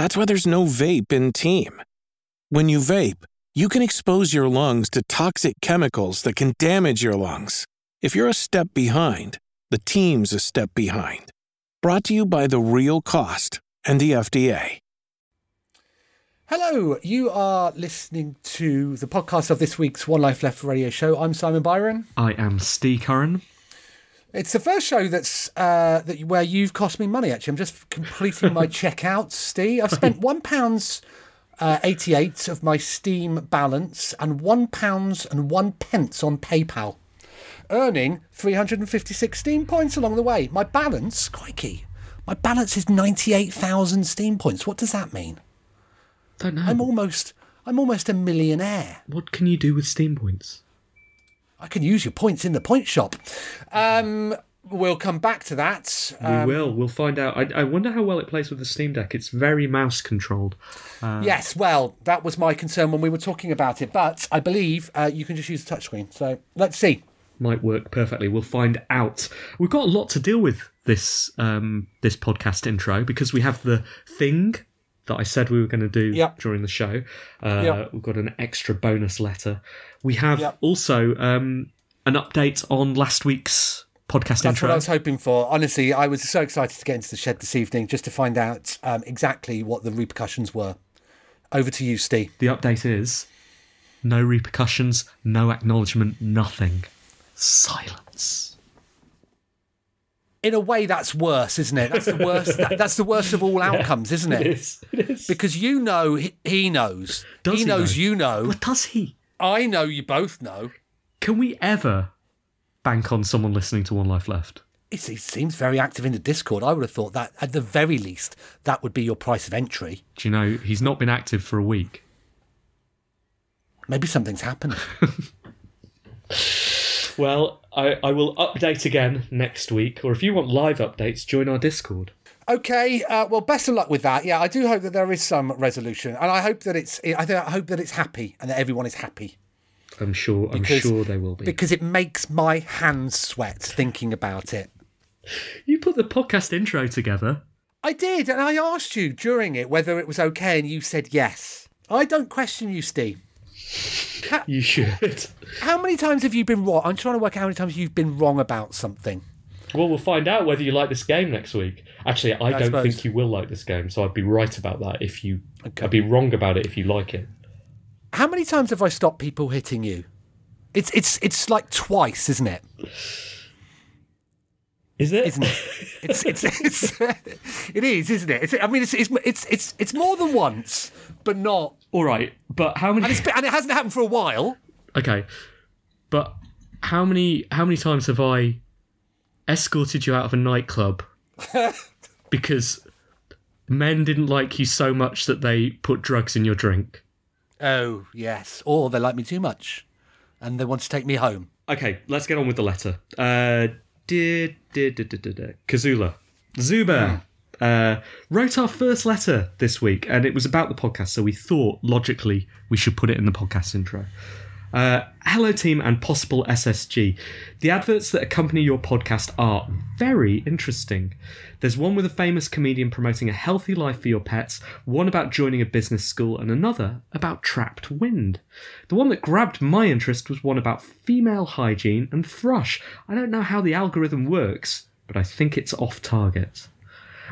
That's why there's no vape in team. When you vape, you can expose your lungs to toxic chemicals that can damage your lungs. If you're a step behind, the team's a step behind. Brought to you by The Real Cost and the FDA. Hello, you are listening to the podcast of this week's One Life Left radio show. I'm Simon Byron. I am Steve Curran. It's the first show that's uh, that where you've cost me money. Actually, I'm just completing my checkout, Steve. I've spent one pounds uh, eighty-eight of my Steam balance and one pounds and one pence on PayPal, earning three hundred and fifty-six Steam points along the way. My balance, crikey, my balance is ninety-eight thousand Steam points. What does that mean? Don't know. I'm almost, I'm almost a millionaire. What can you do with Steam points? I can use your points in the point shop. Um, we'll come back to that. Um, we will. We'll find out. I, I wonder how well it plays with the Steam Deck. It's very mouse controlled. Uh, Yes, well, that was my concern when we were talking about it, but I believe uh, you can just use the touchscreen. So let's see. might work perfectly. We'll find out. We've got a lot to deal with this um, this podcast intro because we have the thing that I said we were going to do Yep. during the show. Uh, Yep. We've got an extra bonus letter. We have Yep. also um, an update on last week's podcast That's intro. what I was hoping for. Honestly, I was so excited to get into the shed this evening just to find out um, exactly what the repercussions were. Over to you, Steve. The update is no repercussions, no acknowledgement, nothing. Silence. In a way, that's worse, isn't it? That's the worst. that, that's the worst of all outcomes, isn't it? It is. It is. Because you know he, he knows. Does he he knows know? you know. But does he? I know you both know. Can we ever bank on someone listening to One Life Left? He seems very active in the Discord. I would have thought that, at the very least, that would be your price of entry. Do you know he's not been active for a week? Maybe something's happened. Well, I, I will update again next week, or if you want live updates, join our Discord. Okay, uh, well, best of luck with that. Yeah, I do hope that there is some resolution, and I hope that it's. I, think, I hope that it's happy and that everyone is happy I'm sure. I'm sure they will be. because it makes my hands sweat thinking about it. you put the podcast intro together. I did, and I asked you during it whether it was okay, and you said yes. I don't question you, Steve. You should. How many times have you been wrong? I'm trying to work out how many times you've been wrong about something. Well, we'll find out whether you like this game next week. Actually, I, don't suppose. think you will like this game, so I'd be right about that if you. Okay. I'd be wrong about it if you like it. How many times have I stopped people hitting you? It's it's it's like twice, isn't it? Is it? Isn't it? It's it's, it's it is, isn't it? It's, I mean, it's, it's it's it's it's more than once, but not. All right, but how many? And, it's, and it hasn't happened for a while. Okay, but how many how many times have I escorted you out of a nightclub because men didn't like you so much that they put drugs in your drink? Oh yes, or they like me too much, and they want to take me home. Okay, let's get on with the letter. Uh, dear, dear, dear, dear, dear, dear. Kazula, Zuba. Uh, wrote our first letter this week, and it was about the podcast, so we thought logically we should put it in the podcast intro. Uh, hello, team, and possible SSG. The adverts that accompany your podcast are very interesting. There's one with a famous comedian promoting a healthy life for your pets, one about joining a business school, and another about trapped wind. The one that grabbed my interest was one about female hygiene and thrush. I don't know how the algorithm works, but I think it's off target.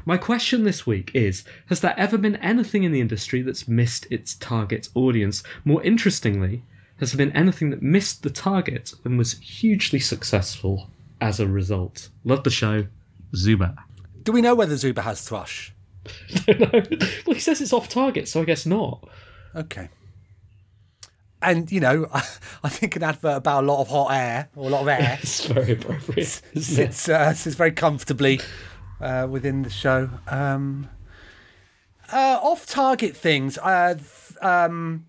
My question this week is Has there ever been anything in the industry that's missed its target audience? More interestingly, has there been anything that missed the target and was hugely successful as a result? Love the show, Zuba. Do we know whether Zuba has thrush? Know. Well, he says it's off target, so I guess not. Okay. And you know, I think an advert about a lot of hot air or a lot of air It's very appropriate. it? sits uh, sits very comfortably uh, within the show. Um, uh, off-target things. Uh, um,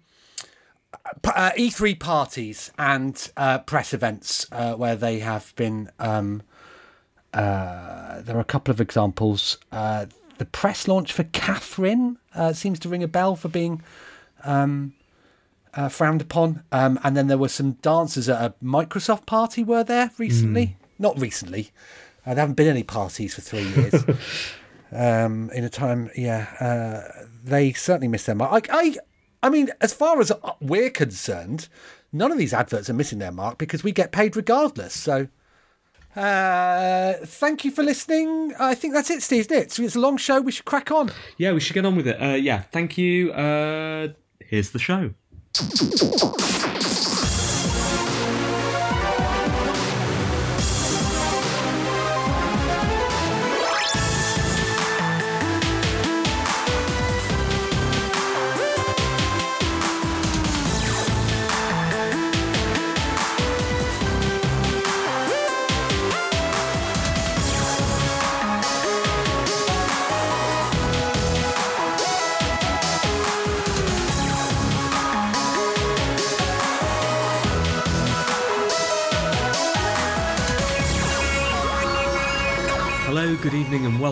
uh, E3 parties and uh, press events uh, where they have been. Um, uh, there are a couple of examples. Uh, the press launch for Catherine uh, seems to ring a bell for being um, uh, frowned upon. Um, and then there were some dancers at a Microsoft party, were there recently? Not recently. Uh, there haven't been any parties for three years. um, in a time, yeah, uh, they certainly missed their mark. I, I, I mean, as far as we're concerned, none of these adverts are missing their mark because we get paid regardless. So, uh, thank you for listening. I think that's it, Steve. Isn't it? It's a long show. We should crack on. Yeah, we should get on with it. Uh, yeah, thank you. Uh, here's the show.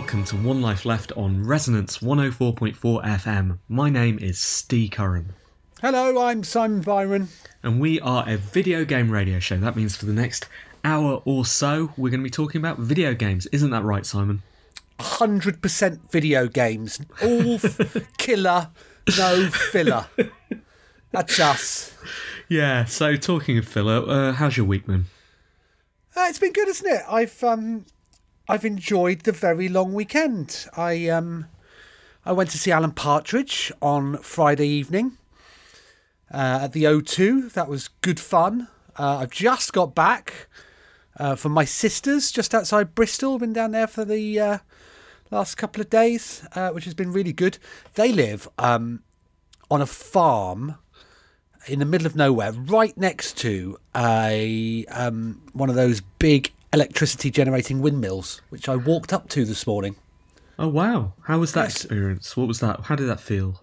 Welcome to One Life Left on Resonance 104.4 FM. My name is Steve Curran, Hello, I'm Simon Byron. and we are a video game radio show. That means for the next hour or so, we're going to be talking about video games. Isn't that right, Simon? 100% video games. All f- killer, no filler. That's us. Yeah, so talking of filler, uh, how's your week, man? Uh, it's been good, isn't it? I've um, I've enjoyed the very long weekend. I um, I went to see Alan Partridge on Friday evening uh, at the O2. That was good fun. Uh, I've just got back uh, from my sisters just outside Bristol. Been down there for the uh, last couple of days, uh, which has been really good. They live um, on a farm in the middle of nowhere, right next to a um, one of those big electricity generating windmills, which I walked up to this morning. Oh, wow. How was that Yes. experience? What was that? How did that feel?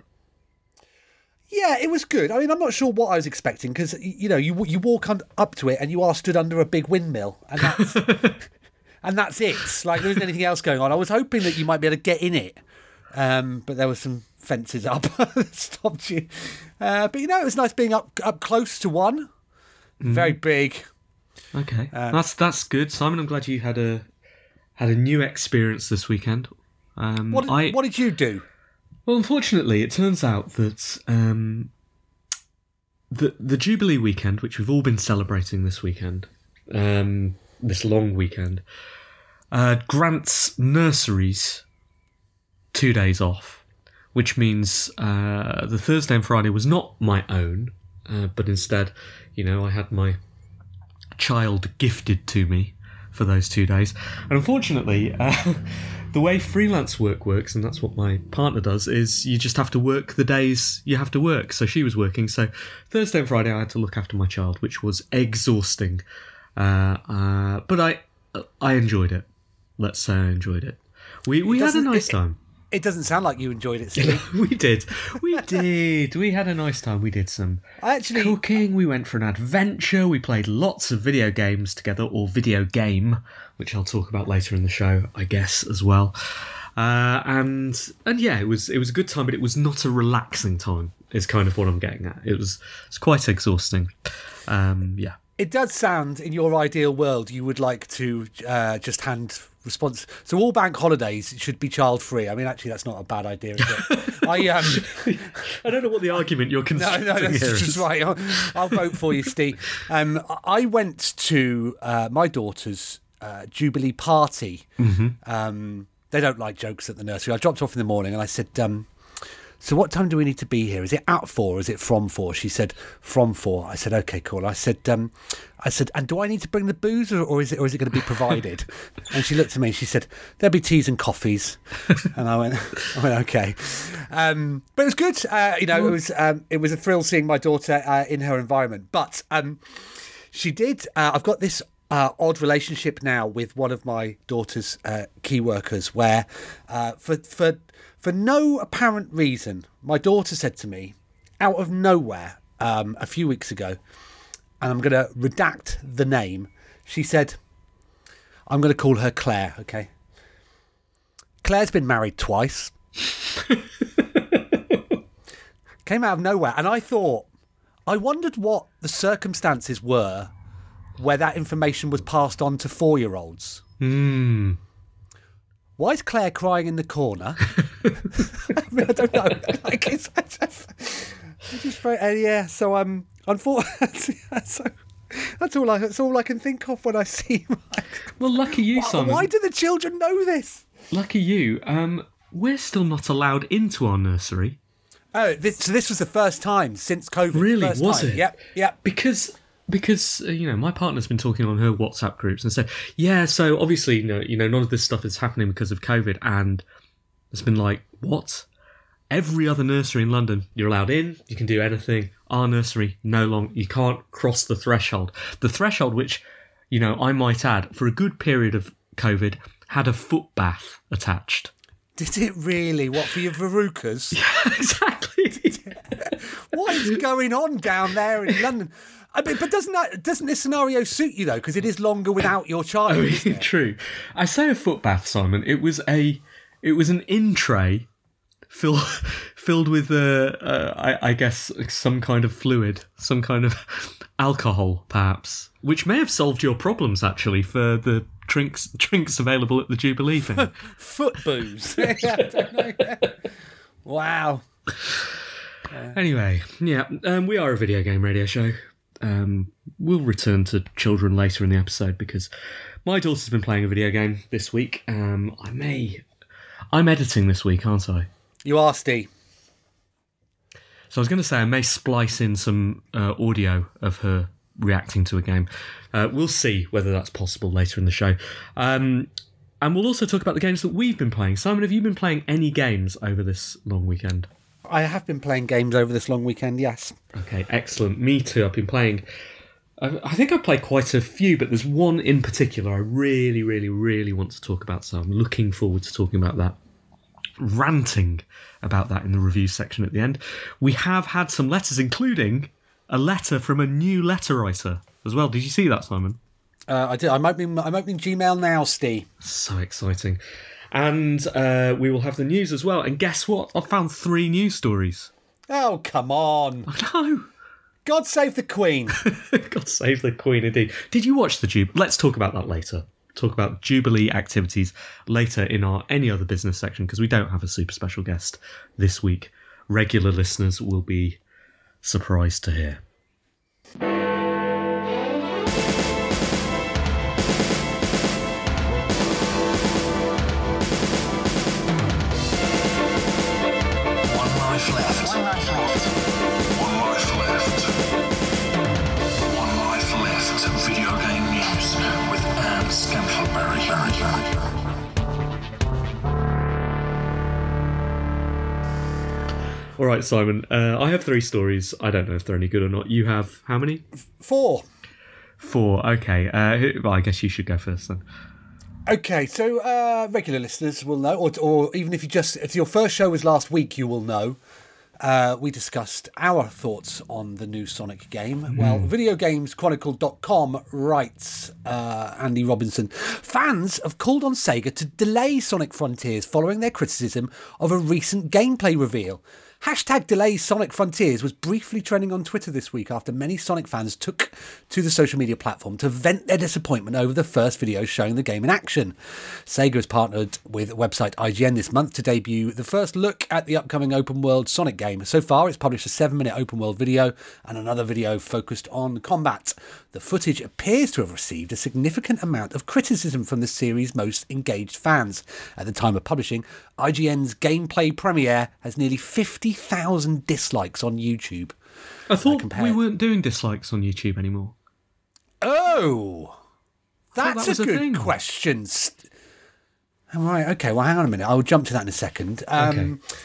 Yeah, it was good. I mean, I'm not sure what I was expecting because you know you you walk un- up to it and you are stood under a big windmill, and that's and that's it. Like there isn't anything else going on. I was hoping that you might be able to get in it, um, but there were some fences up that stopped you. Uh, but you know, it was nice being up up close to one. Very big. Okay, that's that's good, Simon. I'm glad you had a had a new experience this weekend. Um, What did, I, what did you do? Well, unfortunately, it turns out that um, the the Jubilee weekend, which we've all been celebrating this weekend, um, this long weekend, uh, grants nurseries two days off, which means uh, the Thursday and Friday was not my own, uh, but instead, you know, I had my child gifted to me for those two days. And unfortunately, uh, the way freelance work works, and that's what my partner does, is you just have to work the days you have to work. So she was working. So Thursday and Friday, I had to look after my child, which was exhausting. Uh, uh, but I, I enjoyed it. Let's say I enjoyed it. We we had a nice it- time. It doesn't sound like you enjoyed it, Steve. we did. We did. We had a nice time. We did some I actually, cooking. We went for an adventure. We played lots of video games together, or video game, which I'll talk about later in the show, I guess, as well. Uh, and and yeah, it was it was a good time, but it was not a relaxing time. Is kind of what I'm getting at. It was it's quite exhausting. Um, yeah. it does sound in your ideal world you would like to uh, just hand response. So all bank holidays should be child free. I mean, actually, that's not a bad idea. Is it? I um, I don't know what the argument you're no, constructing no, that's here just is. right. I'll, I'll vote for you, Steve. Um, I went to uh, my daughter's uh, jubilee party. Um, they don't like jokes at the nursery. I dropped off in the morning and I said. Um, so what time do we need to be here? Is it at four? Or is it from four? She said from four. I said okay, cool. I said um, I said, and do I need to bring the booze, or, or is it or is it going to be provided? and she looked at me. and She said there'll be teas and coffees. and I went, I went okay. Um, but it was good. Uh, you know, it was um, it was a thrill seeing my daughter uh, in her environment. But um, she did. Uh, I've got this uh, odd relationship now with one of my daughter's uh, key workers, where uh, for for for no apparent reason, my daughter said to me, out of nowhere, um, a few weeks ago, and I'm going to redact the name. She said, "I'm going to call her Claire." Okay. Claire's been married twice. Came out of nowhere, and I thought, I wondered what the circumstances were where that information was passed on to four year olds. Hmm. Why is Claire crying in the corner? I, mean, I don't know. Like it's, I just, I just very, uh, yeah. So um, unfortunately, so that's all I that's all I can think of when I see. My, Well, lucky you, why, Simon. why do the children know this? Lucky you. Um, we're still not allowed into our nursery. Oh, this, so this was the first time since COVID. Really, First was time. it? Yep, yep. because because uh, you know my partner's been talking on her WhatsApp groups and said, yeah, so obviously you know, you know none of this stuff is happening because of COVID, and it's been like what? Every other nursery in London, you're allowed in, you can do anything. Our nursery, no long, you can't cross the threshold. The threshold, which you know, I might add, for a good period of COVID, had a foot bath attached. Did it really? What for your verrucas? yeah, exactly. what is going on down there in London? I mean, but doesn't that doesn't this scenario suit you though? Because it is longer without your child. it? True. I say a foot bath, Simon. It was a, it was an in tray, filled filled with uh, uh, I, I guess some kind of fluid, some kind of alcohol, perhaps, which may have solved your problems actually for the drinks drinks available at the Jubilee thing. Foot booze. yeah, I don't know. Wow. anyway, yeah, um, we are a video game radio show. Um, we'll return to children later in the episode because my daughter's been playing a video game this week. Um, I may, I'm editing this week, aren't I? You are Steve. So I was going to say I may splice in some uh, audio of her reacting to a game. Uh, we'll see whether that's possible later in the show. Um, and we'll also talk about the games that we've been playing. Simon, have you been playing any games over this long weekend? I have been playing games over this long weekend. Yes. Okay, excellent. Me too. I've been playing. I I think I've played quite a few, but there's one in particular I really, really, really want to talk about. So I'm looking forward to talking about that. Ranting about that in the review section at the end. We have had some letters, including a letter from a new letter writer as well. Did you see that, Simon? Uh, I did. I'm opening. I'm opening Gmail now, Steve. So exciting. And uh, we will have the news as well. And guess what? I found three news stories. Oh come on! No. God save the Queen. God save the Queen, indeed. Did you watch the Jubilee? Let's talk about that later. Talk about Jubilee activities later in our any other business section because we don't have a super special guest this week. Regular listeners will be surprised to hear. All right, Simon. Uh, I have three stories. I don't know if they're any good or not. You have how many? Four. Four. Okay. Uh, well, I guess you should go first then. Okay, so uh, regular listeners will know, or, or even if you just if your first show was last week, you will know. Uh, we discussed our thoughts on the new Sonic game. Well, VideoGamesChronicle.com writes uh, Andy Robinson fans have called on Sega to delay Sonic Frontiers following their criticism of a recent gameplay reveal. Hashtag delay Sonic Frontiers was briefly trending on Twitter this week after many Sonic fans took to the social media platform to vent their disappointment over the first video showing the game in action. Sega has partnered with website IGN this month to debut the first look at the upcoming open world Sonic game. So far, it's published a seven minute open world video and another video focused on combat. The footage appears to have received a significant amount of criticism from the series' most engaged fans. At the time of publishing, IGN's gameplay premiere has nearly 50 50,000 dislikes on YouTube. I thought compared- we weren't doing dislikes on YouTube anymore. Oh, that's that a good thing. question. St- All right, okay. Well, hang on a minute. I'll jump to that in a second. Um, Okay.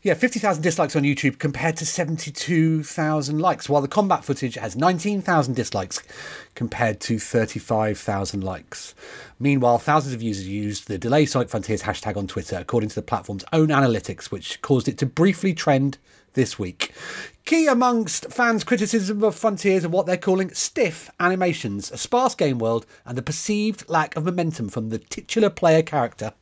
Yeah, 50,000 dislikes on YouTube compared to 72,000 likes, while the combat footage has 19,000 dislikes compared to 35,000 likes. Meanwhile, thousands of users used the Delay Sonic Frontiers hashtag on Twitter, according to the platform's own analytics, which caused it to briefly trend this week. Key amongst fans' criticism of Frontiers are what they're calling stiff animations, a sparse game world, and the perceived lack of momentum from the titular player character.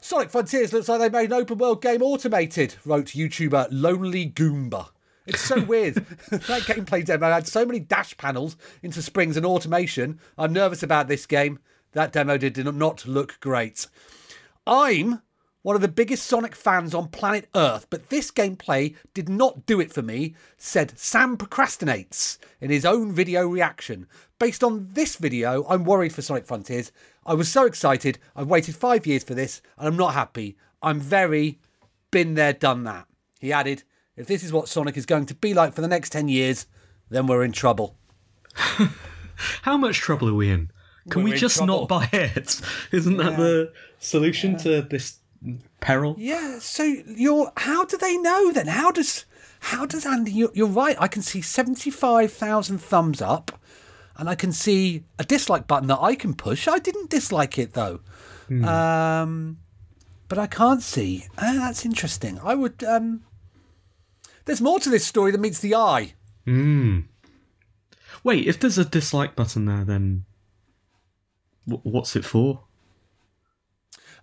Sonic Frontiers looks like they made an open world game automated, wrote YouTuber Lonely Goomba. It's so weird. that gameplay demo had so many dash panels into springs and automation. I'm nervous about this game. That demo did not look great. I'm one of the biggest Sonic fans on planet Earth, but this gameplay did not do it for me, said Sam Procrastinates in his own video reaction. Based on this video, I'm worried for Sonic Frontiers. I was so excited. I've waited five years for this, and I'm not happy. I'm very been there, done that. He added, if this is what Sonic is going to be like for the next 10 years, then we're in trouble. How much trouble are we in? Can We're we in just trouble. not buy it? Isn't that the solution to this peril? Yeah, so you're how do they know then? How does how does Andy you're, you're right. I can see 75,000 thumbs up and I can see a dislike button that I can push. I didn't dislike it though. Um but I can't see. Uh, that's interesting. I would um There's more to this story than meets the eye. Wait, if there's a dislike button there, then wh- what's it for?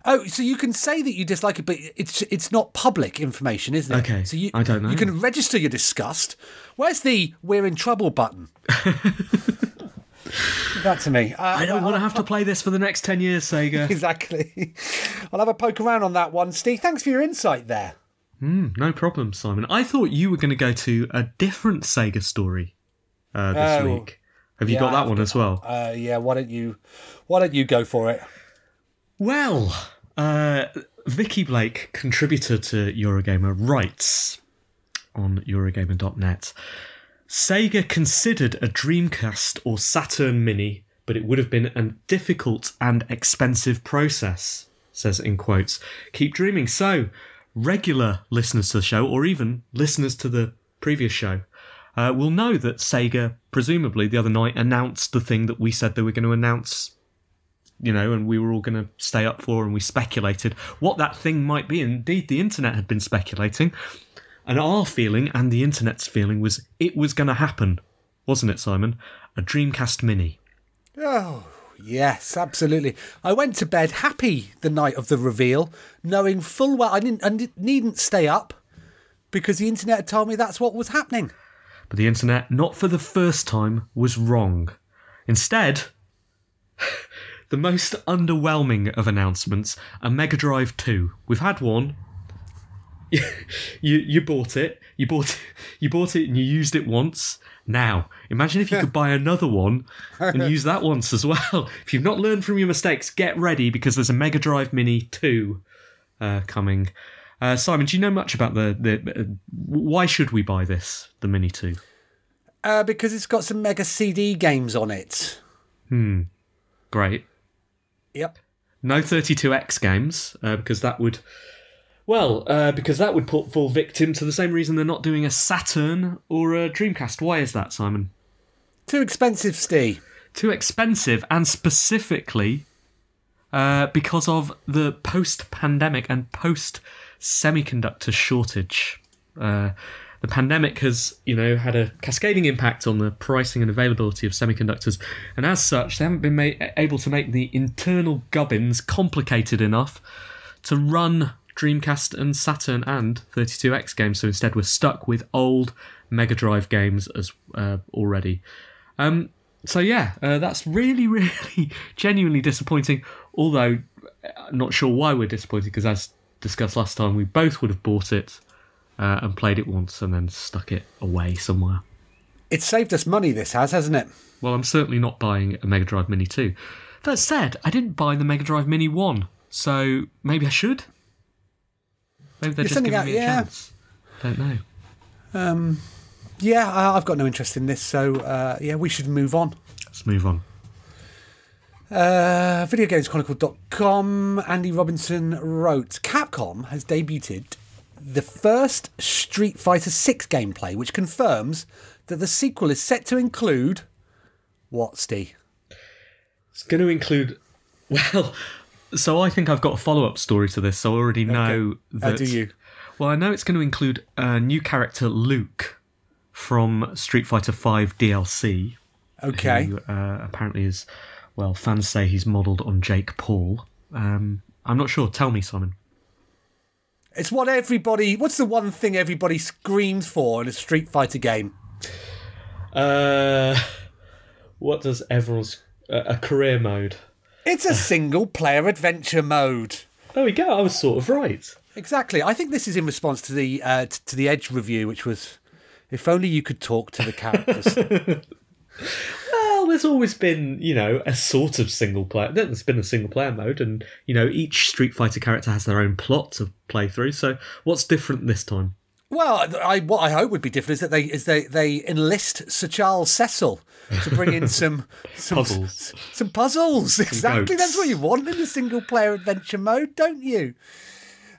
Oh, so you can say that you dislike it, but it's it's not public information, isn't it? Okay, So you, I don't know. You can register your disgust. Where's the "We're in trouble" button? Give that to me. Uh, I don't want to have to play this for the next 10 years, Sega. exactly. I'll have a poke around on that one, Steve. Thanks for your insight there. no problem, Simon. I thought you were going to go to a different Sega story uh, this Oh, week. Have you yeah, got that I've one as well? Uh, yeah. Why don't you? Why don't you go for it? Well, uh, Vikki Blake, contributor to Eurogamer, writes on Eurogamer.net Sega considered a Dreamcast or Saturn Mini, but it would have been a difficult and expensive process, says in quotes. Keep dreaming. So, regular listeners to the show, or even listeners to the previous show, uh, will know that Sega, presumably the other night, announced the thing that we said they were going to announce you know, and we were all going to stay up for, and we speculated what that thing might be. Indeed, the internet had been speculating, and our feeling and the internet's feeling was it was going to happen, wasn't it, Simon? A Dreamcast Mini. Oh, yes, absolutely. I went to bed happy the night of the reveal, knowing full well I didn't, I needn't stay up because the internet had told me that's what was happening. But the internet, not for the first time, was wrong. Instead, the most underwhelming of announcements a Mega Drive 2. We've had one. you you bought it. You bought it, you bought it and you used it once. Now, imagine if you could buy another one and use that once as well. If you've not learned from your mistakes, get ready because there's a Mega Drive Mini 2 uh, coming. Uh, Simon, do you know much about the the? Uh, why should we buy this, the Mini 2? Uh, because it's got some Mega CD games on it. Hmm. Great. Yep. No 32x games uh, because that would, well, uh, because that would put fall victim to the same reason they're not doing a Saturn or a Dreamcast. Why is that, Simon? Too expensive, Steve. Too expensive, and specifically uh, because of the post-pandemic and post-semiconductor shortage. Uh, the pandemic has, you know, had a cascading impact on the pricing and availability of semiconductors, and as such, they haven't been ma- able to make the internal gubbins complicated enough to run Dreamcast and Saturn and 32X games. So instead, we're stuck with old Mega Drive games as uh, already. Um, so yeah, uh, that's really, really genuinely disappointing. Although I'm not sure why we're disappointed because, as discussed last time, we both would have bought it uh, and played it once and then stuck it away somewhere. It's saved us money, this has, hasn't it? Well, I'm certainly not buying a Mega Drive Mini 2. That said, I didn't buy the Mega Drive Mini 1, so maybe I should. Maybe they're You're just sending giving out- me a yeah. chance. Don't know. Yeah, I- I've got no interest in this, so uh, yeah, we should move on. Let's move on. Uh, VideoGamesChronicle.com. Andy Robinson wrote Capcom has debuted the first Street Fighter 6 gameplay, which confirms that the sequel is set to include. What, Steve? It's going to include. Well, so I think I've got a follow up story to this, so I already know How that. do you? Well, I know it's going to include a new character, Luke, from Street Fighter V DLC. Okay. Who uh, apparently is, well, fans say he's modelled on Jake Paul. Um, I'm not sure. Tell me, Simon. It's what everybody. What's the one thing everybody screams for in a Street Fighter game? Uh, what does everyone's. a career mode. It's a single player adventure mode. There we go. I was sort of right. Exactly. I think this is in response to the uh, t- to the Edge review, which was, if only you could talk to the characters. Well, there's always been, you know, a sort of single player. There's been a single player mode, and you know, each Street Fighter character has their own plot to play through. So, what's different this time? Well, I what I hope would be different is that they is they they enlist Sir Charles Cecil to bring in some some Puzzles. Some puzzles. Exactly. goats. That's what you want in a single player adventure mode, don't you?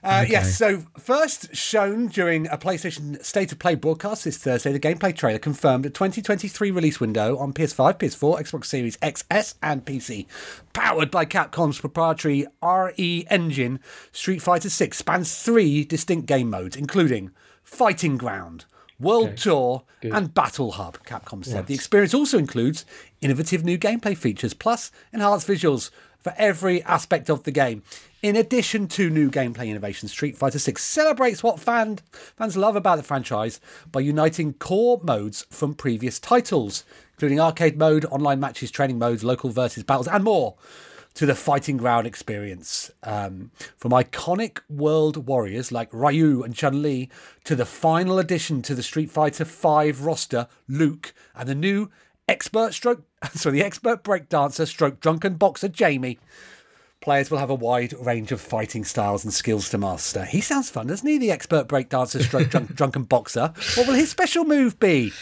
Uh, Yes, so first shown during a PlayStation State of Play broadcast this Thursday, the gameplay trailer confirmed a 2023 release window on PS5, PS4, Xbox Series XS, and PC. Powered by Capcom's proprietary RE engine, Street Fighter 6 spans three distinct game modes, including Fighting Ground, World Tour, and Battle Hub, Capcom said. The experience also includes innovative new gameplay features, plus enhanced visuals for every aspect of the game. In addition to new gameplay innovations, Street Fighter 6 celebrates what fan, fans love about the franchise by uniting core modes from previous titles, including arcade mode, online matches, training modes, local versus battles, and more to the fighting ground experience. Um, from iconic world warriors like Ryu and Chun Li to the final addition to the Street Fighter V roster, Luke, and the new expert stroke, so the expert breakdancer stroke drunken boxer Jamie. Players will have a wide range of fighting styles and skills to master. He sounds fun, doesn't he? The expert breakdancer stroke drunk, drunken boxer. What will his special move be?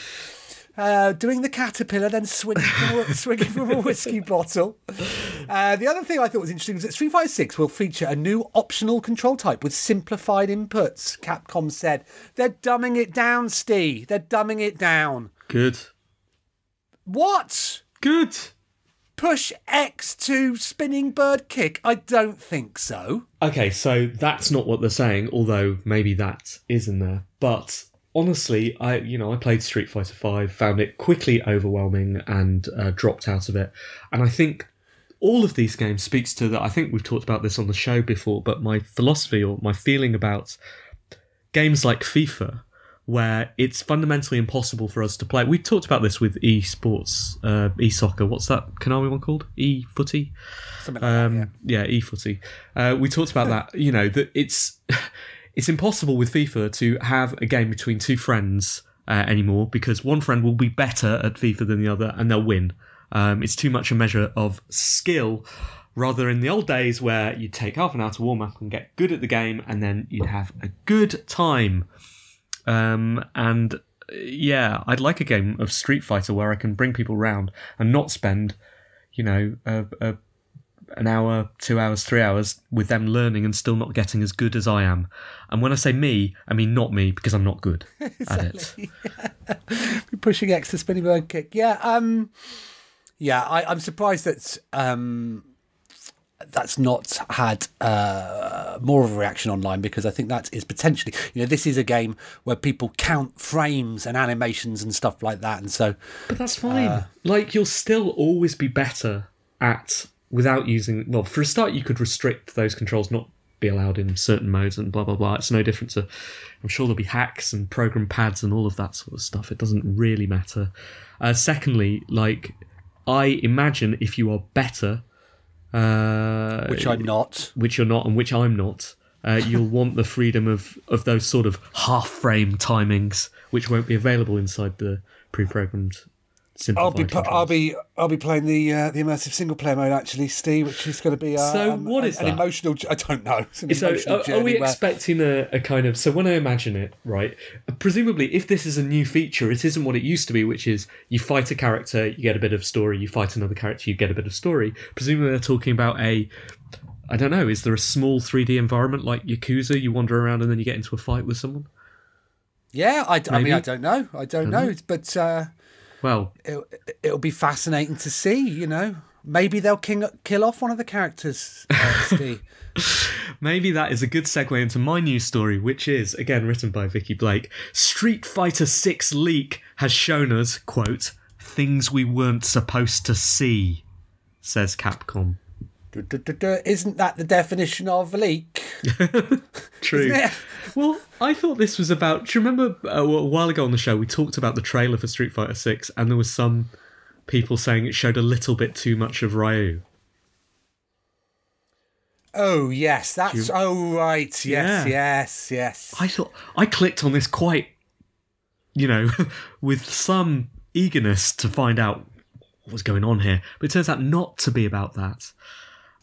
uh, doing the caterpillar, then swinging swinging from a whiskey bottle. Uh, the other thing I thought was interesting was that Street Fighter 6 will feature a new optional control type with simplified inputs. Capcom said they're dumbing it down, Steve. They're dumbing it down. Good. What? Good. Push X to spinning bird kick? I don't think so. Okay, so that's not what they're saying, although maybe that is in there. But honestly, I you know I played Street Fighter Five, found it quickly overwhelming, and uh, dropped out of it. And I think all of these games speaks to that. I think we've talked about this on the show before, but my philosophy or my feeling about games like FIFA, where it's fundamentally impossible for us to play. We talked about this with esports, uh, e-soccer. What's that Konami one called? E-footy. Like Um, that, yeah, e-footy. Uh, we talked about that. You know that it's it's impossible with FIFA to have a game between two friends uh, anymore because one friend will be better at FIFA than the other and they'll win. Um, it's too much a measure of skill. Rather, in the old days where you'd take half an hour to warm up and get good at the game, and then you'd have a good time. Um, and yeah, I'd like a game of Street Fighter where I can bring people round and not spend, you know, a, a an hour, two hours, three hours with them learning and still not getting as good as I am. And when I say me, I mean not me because I'm not good at it. pushing X to spinning bird kick. Yeah, um, yeah. I, I'm surprised that um, that's not had uh, more of a reaction online because I think that is potentially, you know, this is a game where people count frames and animations and stuff like that, and so But that's fine. like you'll still always be better at without using. Well, for a start, you could restrict those controls not be allowed in certain modes and blah blah blah. It's no different to. I'm sure there'll be hacks and program pads and all of that sort of stuff. It doesn't really matter. Uh, secondly, like I imagine if you are better, uh, which I'm not. which you're not and which I'm not, uh, you'll want the freedom of, of those sort of half frame timings, which won't be available inside the pre I'll be I'll be I'll be playing the uh, the immersive single player mode actually, Steve, which is going to be uh, So um, what an, is an that? emotional. j- I don't know. An So, are, are we where- expecting a, a kind of? So, when I imagine it, right? Presumably, if this is a new feature, it isn't what it used to be, which is you fight a character, you get a bit of story. You fight another character, you get a bit of story. Presumably, they're talking about a. I don't know. Is there a small 3D environment like Yakuza? You wander around and then you get into a fight with someone. Yeah, I mean I don't know. I don't know, but uh, Well, it, it'll be fascinating to see. You know, maybe they'll king, kill off one of the characters. Uh, Maybe that is a good segue into my news story, which is again written by Vikki Blake. Street Fighter 6 leak has shown us, quote, things we weren't supposed to see, says Capcom. Isn't that the definition of a leak? True. Well, I thought this was about. Do you remember uh, a while ago on the show we talked about the trailer for Street Fighter 6 and there was some people saying it showed a little bit too much of Ryu. Oh yes, that's oh right. Yes, Yeah. yes, yes. I thought I clicked on this quite, you know, with some eagerness to find out what was going on here, but it turns out not to be about that.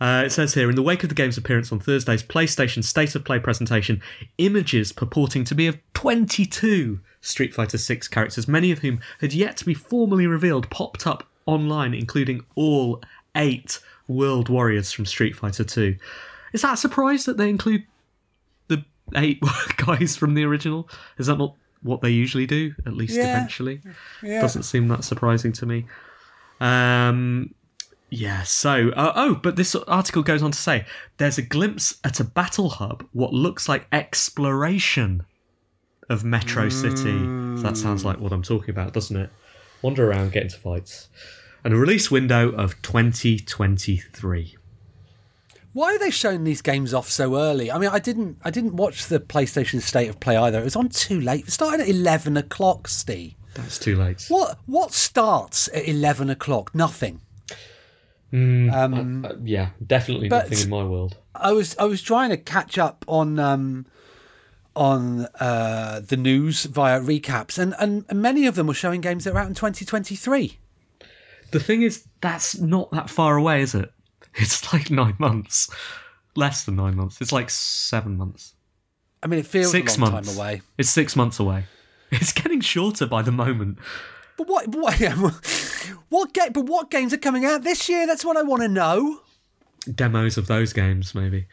Uh, it says here, in the wake of the game's appearance on Thursday's PlayStation State of Play presentation, images purporting to be of 22 Street Fighter VI characters, many of whom had yet to be formally revealed, popped up online, including all eight World Warriors from Street Fighter 2. Is that a surprise that they include the eight guys from the original? Is that not what they usually do? At least Yeah. eventually, Yeah. doesn't seem that surprising to me. Um, yeah. So, uh, oh, but this article goes on to say there's a glimpse at a battle hub, what looks like exploration of Metro City. So that sounds like what I'm talking about, doesn't it? Wander around, get into fights, and a release window of 2023. Why are they showing these games off so early? I mean, I didn't, I didn't watch the PlayStation State of Play either. It was on too late. It started at eleven o'clock. Steve, That's too late. what what starts at eleven o'clock? Nothing. Uh, yeah, definitely But- nothing in my world. I was I was trying to catch up on um, on uh, the news via recaps, and, and and many of them were showing games that were out in 2023. The thing is, that's not that far away, is it? It's like nine months. Less than nine months. It's like seven months. I mean, it feels Six a long months. time away. It's six months away. It's getting shorter by the moment. But what what what ga- But what games are coming out this year? That's what I want to know. Demos of those games, maybe.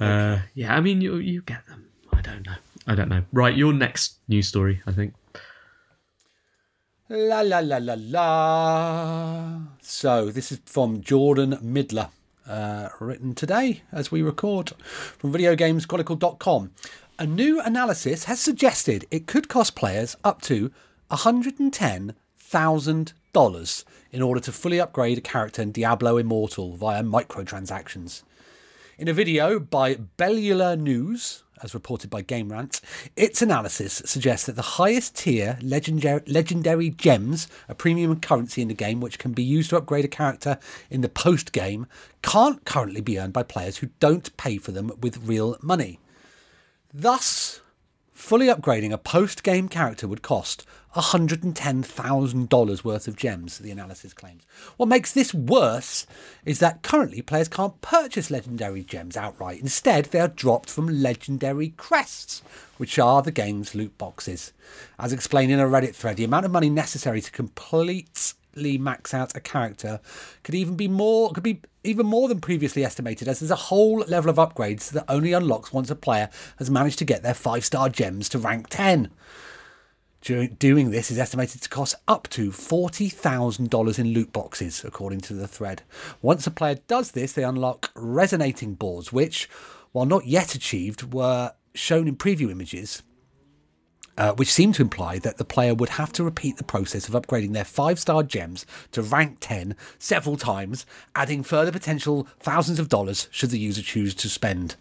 Uh, yeah, I mean, you you get them. I don't know. I don't know. Right, your next news story, I think. La la la la la. So this is from Jordan Middler, uh, written today as we record from VideoGamesChronicle.com. A new analysis has suggested it could cost players up to $110,000 in order to fully upgrade a character in Diablo Immortal via microtransactions. In a video by Bellular News, as reported by Game Rant, its analysis suggests that the highest tier legendary, legendary gems, a premium currency in the game which can be used to upgrade a character in the post game, can't currently be earned by players who don't pay for them with real money. Thus, fully upgrading a post game character would cost $110,000 worth of gems, the analysis claims. What makes this worse is that currently players can't purchase legendary gems outright. Instead, they are dropped from legendary crests, which are the game's loot boxes. As explained in a Reddit thread, the amount of money necessary to completely max out a character could even be more could be even more than previously estimated as there's a whole level of upgrades that only unlocks once a player has managed to get their 5 star gems to rank 10 Dur- Doing this is estimated to cost up to $40,000 in loot boxes, according to the thread. Once a player does this, they unlock resonating boards, which, while not yet achieved, were shown in preview images, uh, which seem to imply that the player would have to repeat the process of upgrading their five star gems to rank 10 several times, adding further potential thousands of dollars should the user choose to spend.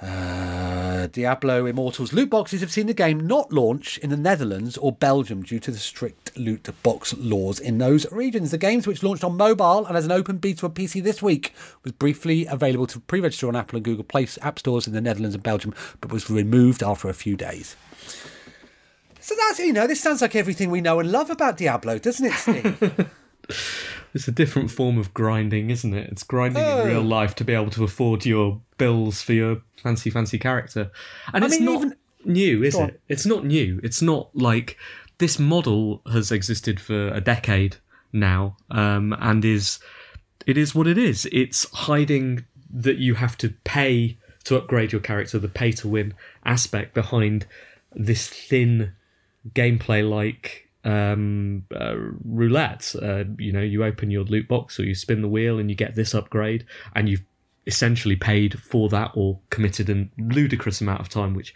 Uh, Diablo Immortals loot boxes have seen the game not launch in the Netherlands or Belgium due to the strict loot box laws in those regions. The games, which launched on mobile and as an open beta on PC this week, was briefly available to pre-register on Apple and Google Play app stores in the Netherlands and Belgium, but was removed after a few days. So that's you know, this sounds like everything we know and love about Diablo, doesn't it, Steve? It's a different form of grinding, isn't it? It's grinding Oh. in real life to be able to afford your bills for your fancy, fancy character. And I it's mean, not even- new, is Go on. it? It's not new. It's not like this model has existed for a decade now, um, and is it is what it is. It's hiding that you have to pay to upgrade your character, the pay to win aspect behind this thin gameplay like um, uh, roulette. Uh, you know, you open your loot box or you spin the wheel and you get this upgrade, and you've essentially paid for that or committed a ludicrous amount of time, which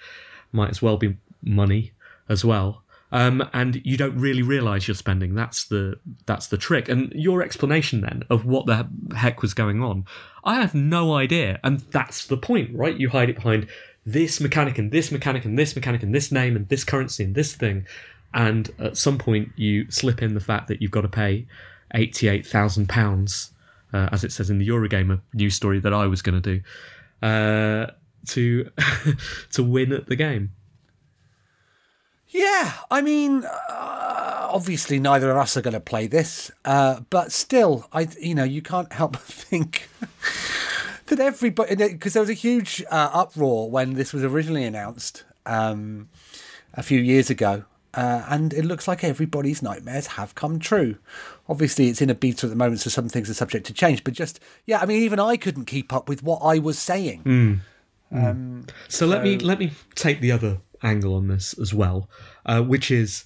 might as well be money as well. Um, and you don't really realise you're spending. That's the that's the trick. And your explanation then of what the heck was going on, I have no idea. And that's the point, right? You hide it behind this mechanic and this mechanic and this mechanic and this name and this currency and this thing. And at some point, you slip in the fact that you've got to pay eighty-eight thousand pounds, uh, as it says in the Eurogamer news story that I was going to do, uh, to to win at the game. Yeah, I mean, uh, obviously neither of us are going to play this, uh, but still, I you know you can't help but think that everybody because there was a huge uh, uproar when this was originally announced um, a few years ago. Uh, and it looks like everybody's nightmares have come true. Obviously, it's in a beta at the moment, so some things are subject to change. But just, yeah, I mean, even I couldn't keep up with what I was saying. So, let me let me take the other angle on this as well, uh, which is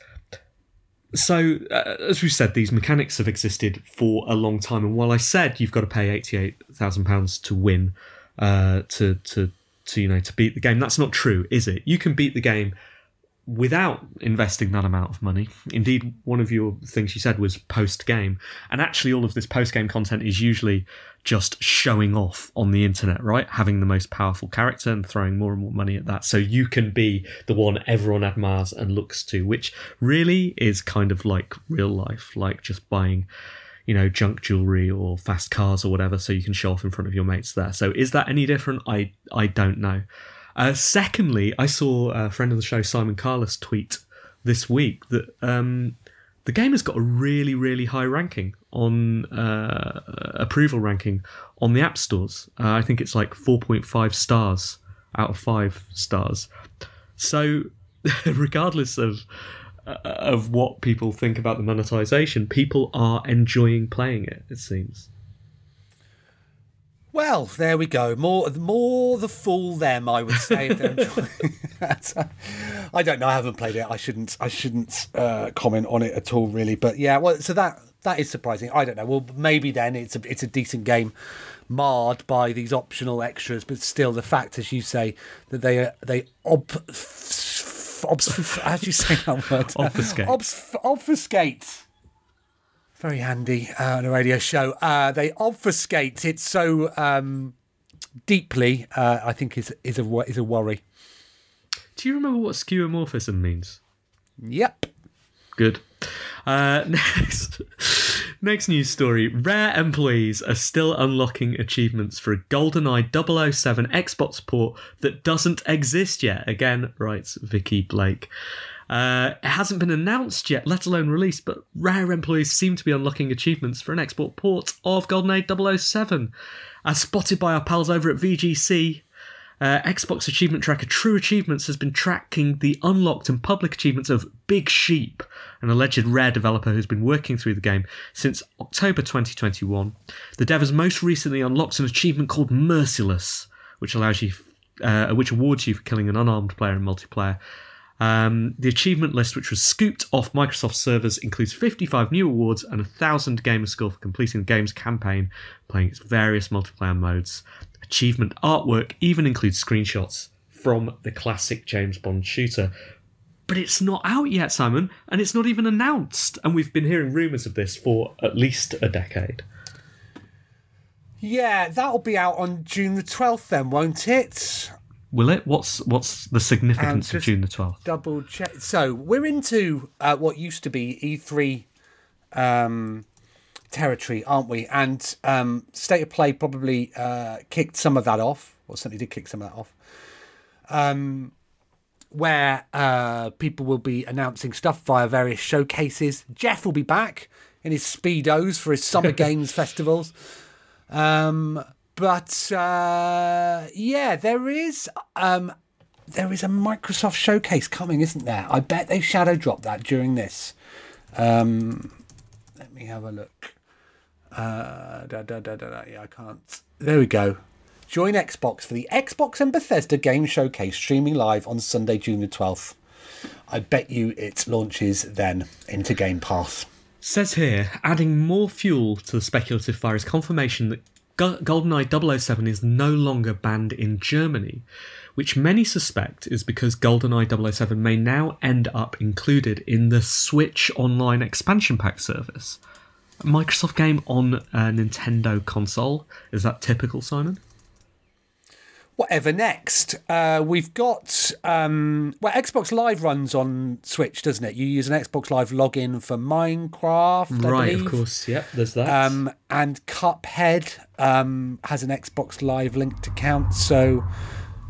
so uh, as we said, these mechanics have existed for a long time, and while I said you've got to pay eighty eight thousand pounds to win, uh, to to to you know to beat the game, that's not true, is it? You can beat the game without investing that amount of money. Indeed, one of your things you said was post game. And actually, all of this post game content is usually just showing off on the internet, right? Having the most powerful character and throwing more and more money at that. So you can be the one everyone admires and looks to, which really is kind of like real life, like just buying. You know, junk jewelry or fast cars or whatever, so you can show off in front of your mates there. So, is that any different? I I don't know. Uh, secondly, I saw a friend of the show, Simon Carless, tweet this week that um, the game has got a really, really high ranking on uh, approval ranking on the app stores. Uh, I think it's like 4.5 stars out of 5 stars. So, regardless of uh, of what people think about the monetization, people are enjoying playing it. It seems. Well, there we go. More, more the fool them, I would say. If they're enjoying that. I don't know. I haven't played it. I shouldn't. I shouldn't uh, comment on it at all, really. But yeah, well, so that that is surprising. I don't know. Well, maybe then it's a it's a decent game, marred by these optional extras. But still, the fact, as you say, that they uh, they ob, obf, how do you say that word? Obfuscate. Obf, obfuscate very handy uh, on a radio show. Uh, they obfuscate it so um, deeply. Uh, I think is is a is a worry. Do you remember what skeuomorphism means? Yep. Good. Uh, next, next news story. Rare employees are still unlocking achievements for a GoldenEye 007 Xbox port that doesn't exist yet. Again, writes Vikki Blake. Uh, it hasn't been announced yet, let alone released, but Rare employees seem to be unlocking achievements for an Xbox port of GoldenEye 007. As spotted by our pals over at VGC, uh, Xbox Achievement Tracker True Achievements has been tracking the unlocked and public achievements of Big Sheep, an alleged Rare developer who's been working through the game since October 2021. The dev has most recently unlocked an achievement called Merciless, which allows you, uh, which awards you for killing an unarmed player in multiplayer. Um, the achievement list, which was scooped off Microsoft servers, includes 55 new awards and a thousand gamer score for completing the game's campaign, playing its various multiplayer modes. Achievement artwork even includes screenshots from the classic James Bond shooter. But it's not out yet, Simon, and it's not even announced. And we've been hearing rumours of this for at least a decade. Yeah, that'll be out on June the twelfth, then, won't it? Will it? What's what's the significance of June the twelfth? Double check. So we're into uh, what used to be E3 um, territory, aren't we? And um, State of Play probably uh, kicked some of that off, or certainly did kick some of that off. Um, where uh, people will be announcing stuff via various showcases. Geoff will be back in his speedos for his summer games festivals. Um, but uh, yeah, there is um, there is a Microsoft showcase coming, isn't there? I bet they shadow dropped that during this. Um, let me have a look. Uh, da, da, da. Yeah, I can't. There we go. Join Xbox for the Xbox and Bethesda Game Showcase streaming live on Sunday, June the 12th. I bet you it launches then into Game Pass. Says here, adding more fuel to the speculative fire is confirmation that GoldenEye 007 is no longer banned in Germany, which many suspect is because GoldenEye 007 may now end up included in the Switch Online expansion pack service. Microsoft game on a Nintendo console. Is that typical, Simon? Whatever next? Uh, we've got um, well, Xbox Live runs on Switch, doesn't it? You use an Xbox Live login for Minecraft, I right, believe. of course. Yep, there's that. Um, and Cuphead um, has an Xbox Live linked account, so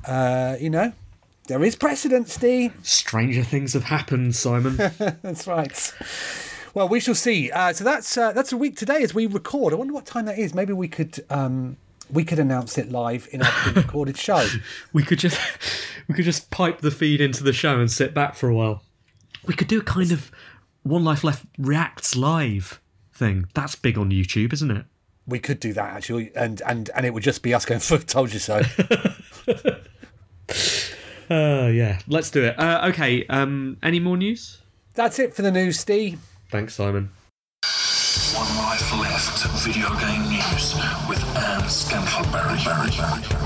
uh, you know there is precedent, Steve. Stranger things have happened, Simon. That's right. Well, we shall see. Uh, so that's uh, that's a week today as we record. I wonder what time that is. Maybe we could um, we could announce it live in our pre-recorded show. we could just we could just pipe the feed into the show and sit back for a while. We could do a kind of One Life Left reacts live thing. That's big on YouTube, isn't it? We could do that actually, and and and it would just be us going, told you so." Uh, yeah, let's do it. Uh, okay, um, any more news? that's it for the news, Steve. Thanks, Simon. One Life Left video game news with Anne Scantleberry.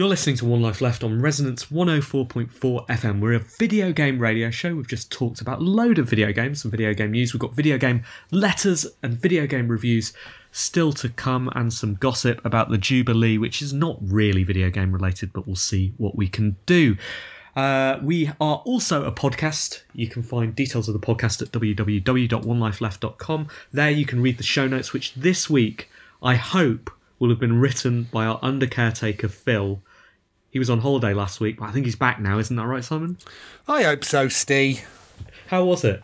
You're listening to One Life Left on Resonance 104.4 FM. We're a video game radio show. We've just talked about a load of video games, some video game news. We've got video game letters and video game reviews still to come, and some gossip about the Jubilee, which is not really video game related, but we'll see what we can do. Uh, we are also a podcast. You can find details of the podcast at www.onelifeleft.com. There you can read the show notes, which this week I hope will have been written by our under caretaker Phil. He was on holiday last week, but I think he's back now, isn't that right, Simon? I hope so, Steve. How was it?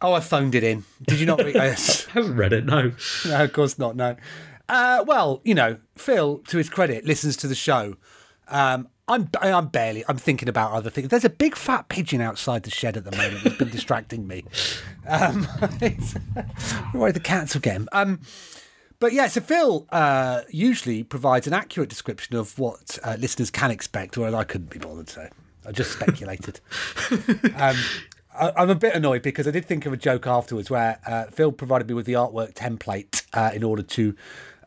Oh, I phoned it in. Did you not read this? I haven't read it, no. No, of course not. No. Uh, well, you know, Phil, to his credit, listens to the show. Um, I'm I'm barely. I'm thinking about other things. There's a big fat pigeon outside the shed at the moment that's been distracting me. Um, worry the cats will get him. Um, but yeah, so Phil uh, usually provides an accurate description of what uh, listeners can expect, whereas I couldn't be bothered, so I just speculated. um, I, I'm a bit annoyed because I did think of a joke afterwards where uh, Phil provided me with the artwork template uh, in order to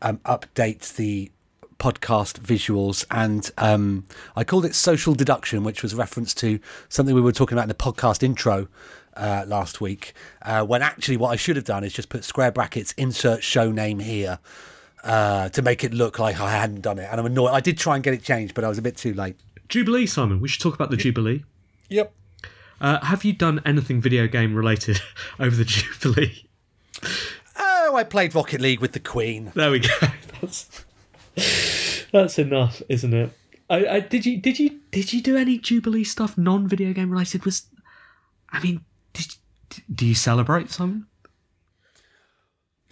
um, update the podcast visuals and um, I called it social deduction which was a reference to something we were talking about in the podcast intro uh, last week uh, when actually what I should have done is just put square brackets insert show name here uh, to make it look like I hadn't done it. And I'm annoyed. I did try and get it changed, but I was a bit too late. Jubilee, Simon. We should talk about the Jubilee. Yep. Uh, have you done anything video game related over the Jubilee? Oh, I played Rocket League with the Queen. There we go. That's that's enough, isn't it? I, I, did you did you did you do any Jubilee stuff non video game related? Was I mean, do you celebrate Simon?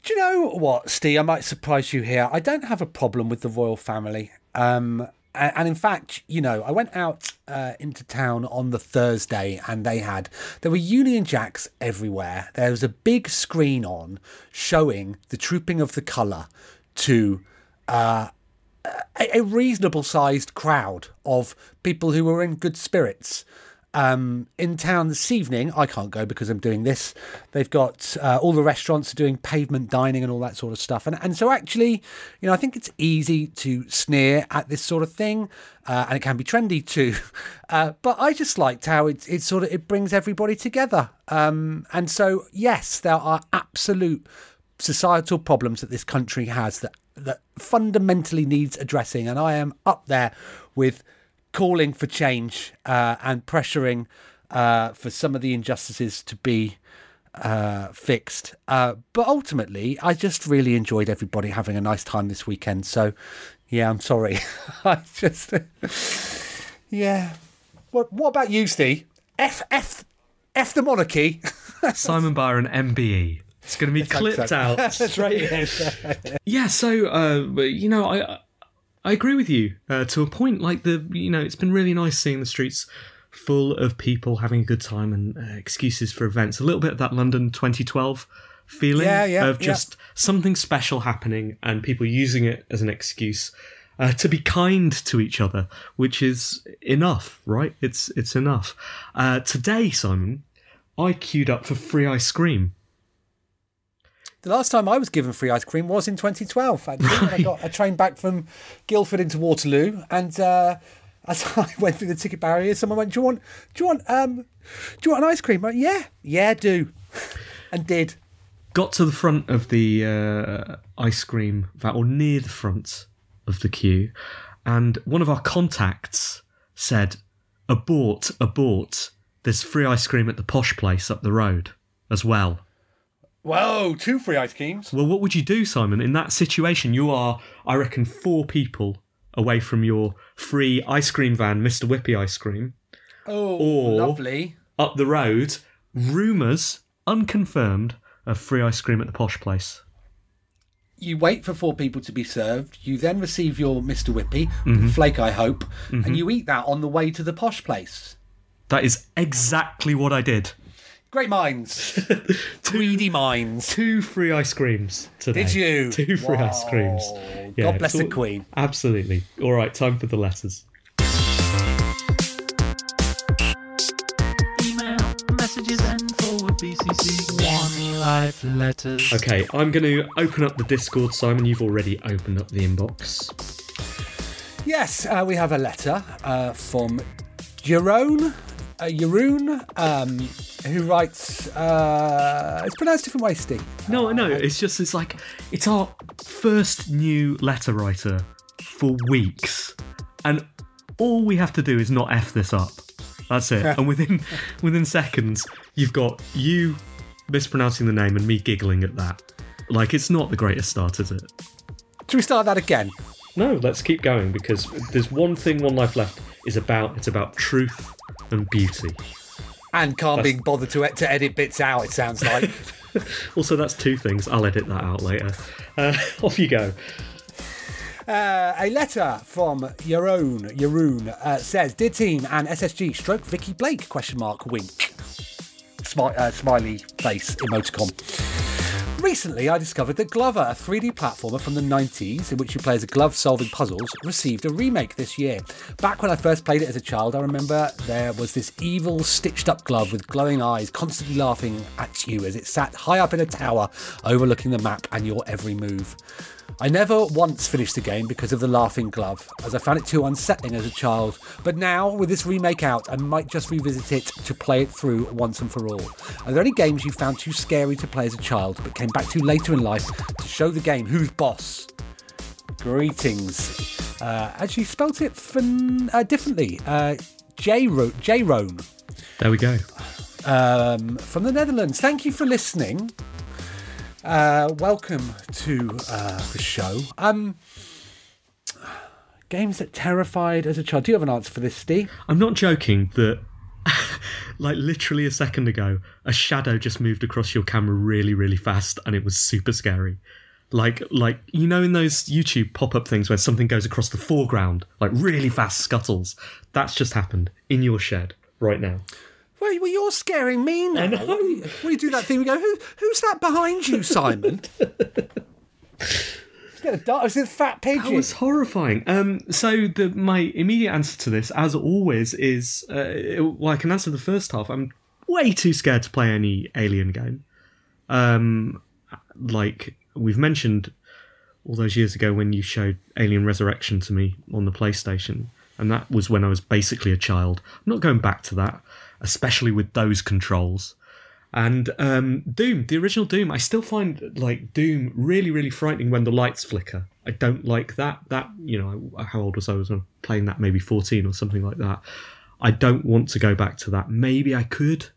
Do you know what, Steve? I might surprise you here. I don't have a problem with the royal family. Um, and, in fact, you know, I went out uh, into town on the Thursday and they had, there were Union Jacks everywhere. There was a big screen on showing the trooping of the colour to uh, a reasonable sized crowd of people who were in good spirits. Um, in town this evening, I can't go because I'm doing this. They've got uh, all the restaurants are doing pavement dining and all that sort of stuff. And, and so, actually, you know, I think it's easy to sneer at this sort of thing, uh, and it can be trendy too. Uh, but I just liked how it, it sort of it brings everybody together. Um, and so, yes, there are absolute societal problems that this country has that that fundamentally needs addressing, and I am up there with calling for change uh, and pressuring uh, for some of the injustices to be uh, fixed. Uh, but ultimately, I just really enjoyed everybody having a nice time this weekend. So, yeah, I'm sorry. I just, yeah. What What about you, Steve? F F F the monarchy. Simon Byron, MBE. It's going to be clipped out straight in. yeah, so uh, you know, I I agree with you uh, to a point. Like the you know, it's been really nice seeing the streets full of people having a good time and uh, excuses for events. A little bit of that London 2012 feeling Yeah, yeah, of yeah. just something special happening and people using it as an excuse. Uh, to be kind to each other, which is enough, right? It's it's enough. Uh, today, Simon, I queued up for free ice cream. The last time I was given free ice cream was in 2012. Actually, I got a train back from Guildford into Waterloo, and uh, as I went through the ticket barrier, someone went, "Do you want? Do you want? Um, do you want an ice cream?" I went, yeah, yeah, do, and did. got to the front of the uh, ice cream vat, or near the front of the queue, and one of our contacts said, "Abort, abort! There's free ice cream at the posh place up the road as well." Whoa, two free ice creams. Well, what would you do, Simon? In that situation, you are, I reckon, four people away from your free ice cream van, Mr. Whippy ice cream. Oh, Or- lovely. Up the road, rumours, unconfirmed, of free ice cream at the posh place. You wait for four people to be served. You then receive your Mr. Whippy, Mm-hmm. flake, I hope, and you eat that on the way to the posh place. That is exactly what I did. Great minds, greedy minds. Two free ice creams today. Did you? Two free ice creams. Wow. God bless it's the Queen. Absolutely. All right, time for the letters. Email messages and forward BCC one life letters. Okay, I'm going to open up the Discord, Simon. You've already opened up the inbox. Yes, uh, we have a letter uh, from Jerome, uh, Jeroen, um, who writes. Uh, it's pronounced different ways, Steve. No, no, it's just, it's like, it's our first new letter writer for weeks. And all we have to do is not F this up. That's it. and within within seconds, you've got you mispronouncing the name and me giggling at that. Like, it's not the greatest start, is it? Should we start that again? No, let's keep going because there's one thing One Life Left is about. It's about truth and beauty. And can't That's- be bothered to, to edit bits out, it sounds like. Also, that's two things. I'll edit that out later. Uh, off you go. Uh, a letter from Jeroen, Jeroen uh, says, Dear team and SSG stroke Vikki Blake, question mark, wink. Smi- uh, smiley face emoticon. Recently, I discovered that Glover, a 3D platformer from the 90s in which you play as a glove solving puzzles, received a remake this year. Back when I first played it as a child, I remember there was this evil, stitched up glove with glowing eyes constantly laughing at you as it sat high up in a tower overlooking the map and your every move. I never once finished the game because of the laughing glove, as I found it too unsettling as a child. But now, with this remake out, I might just revisit it to play it through once and for all. Are there any games you found too scary to play as a child, but came back to later in life to show the game who's boss? Greetings. Uh, you spelt it fun, uh, differently. Uh, J Rone There we go. um, from the Netherlands. Thank you for listening. Uh, welcome to uh, the show. Um, games that terrified as a child. Do you have an answer for this, Steve? I'm not joking that, like, literally a second ago, a shadow just moved across your camera really, really fast, and it was super scary. Like, like you know, in those YouTube pop-up things where something goes across the foreground, like really fast scuttles. That's just happened in your shed right now. Well, well you're scaring me now. I know. You do that thing, we go, Who, who's that behind you, Simon? It's got a dart. It's a fat That was horrifying. Um, so the my immediate answer to this, as always, is uh, well, I can answer the first half. I'm way too scared to play any Alien game. Um, like we've mentioned all those years ago when you showed Alien Resurrection to me on the PlayStation, and that was when I was basically a child. I'm not going back to that, especially with those controls. And um, Doom, the original Doom, I still find like Doom really, really frightening when the lights flicker. I don't like that. That you know, how old was I? I was playing that maybe fourteen or something like that. I don't want to go back to that. Maybe I could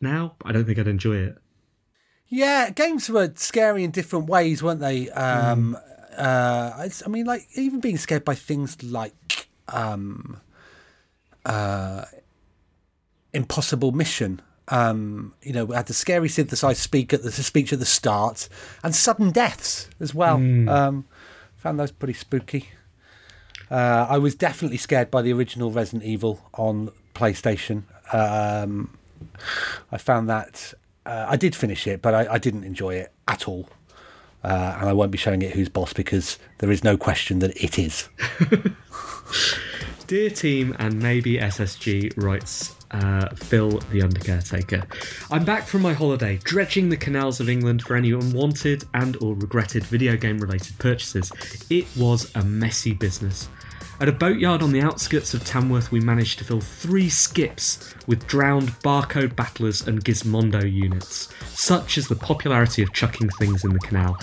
now. But I don't think I'd enjoy it. Yeah, games were scary in different ways, weren't they? Um, uh, I, I mean, like even being scared by things like um, uh, Impossible Mission. Um, you know, we had the scary synthesized speak at the speech at the start, and sudden deaths as well. Um, found those pretty spooky. Uh, I was definitely scared by the original Resident Evil on PlayStation. Um, I found that uh, I did finish it, but I, I didn't enjoy it at all. Uh, and I won't be showing it who's boss because there is no question that it is. Dear team and maybe SSG writes uh, Phil the Undercaretaker. I'm back from my holiday, dredging the canals of England for any unwanted and or regretted video game related purchases. It was a messy business. At a boatyard on the outskirts of Tamworth, we managed to fill three skips with drowned barcode battlers and Gizmondo units. Such is the popularity of chucking things in the canal.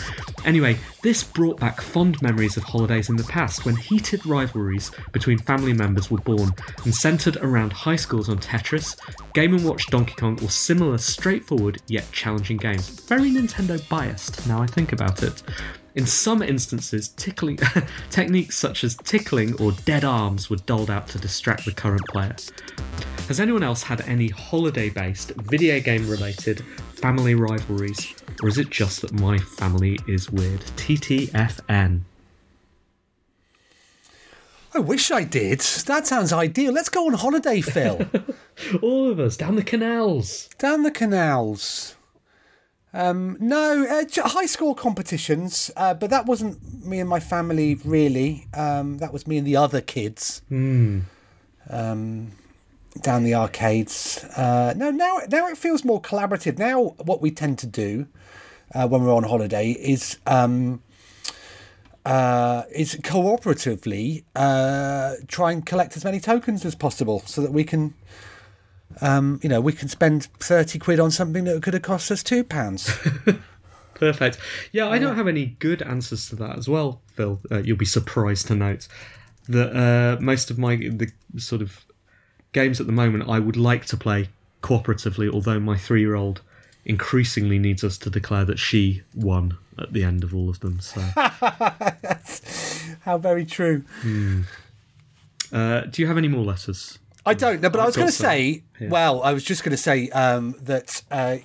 Anyway, this brought back fond memories of holidays in the past when heated rivalries between family members were born and centred around high schools on Tetris, Game & Watch Donkey Kong, or similar straightforward yet challenging games. Very Nintendo biased, now I think about it. In some instances, tickling techniques such as tickling or dead arms were doled out to distract the current player. Has anyone else had any holiday based, video game related family rivalries, or is it just that my family is weird? TTFN. I wish I did. That sounds ideal. Let's go on holiday, Phil. All of us down the canals. Down the canals. Um, no, uh, high school competitions, uh, but that wasn't me and my family really. Um, that was me and the other kids. Um, down the arcades. Uh, no, now now it feels more collaborative. Now what we tend to do uh, when we're on holiday is um, uh, is cooperatively uh, try and collect as many tokens as possible, so that we can. Um, you know, we can spend thirty quid on something that could have cost us two pounds. Perfect. Yeah, I don't have any good answers to that as well, Phil. Uh, you'll be surprised to note that uh, most of my the sort of games at the moment I would like to play cooperatively, although my three-year-old increasingly needs us to declare that she won at the end of all of them. So, How very true. uh, do you have any more letters? I don't know, but I was going to say, here. well, I was just going to say um, that uh,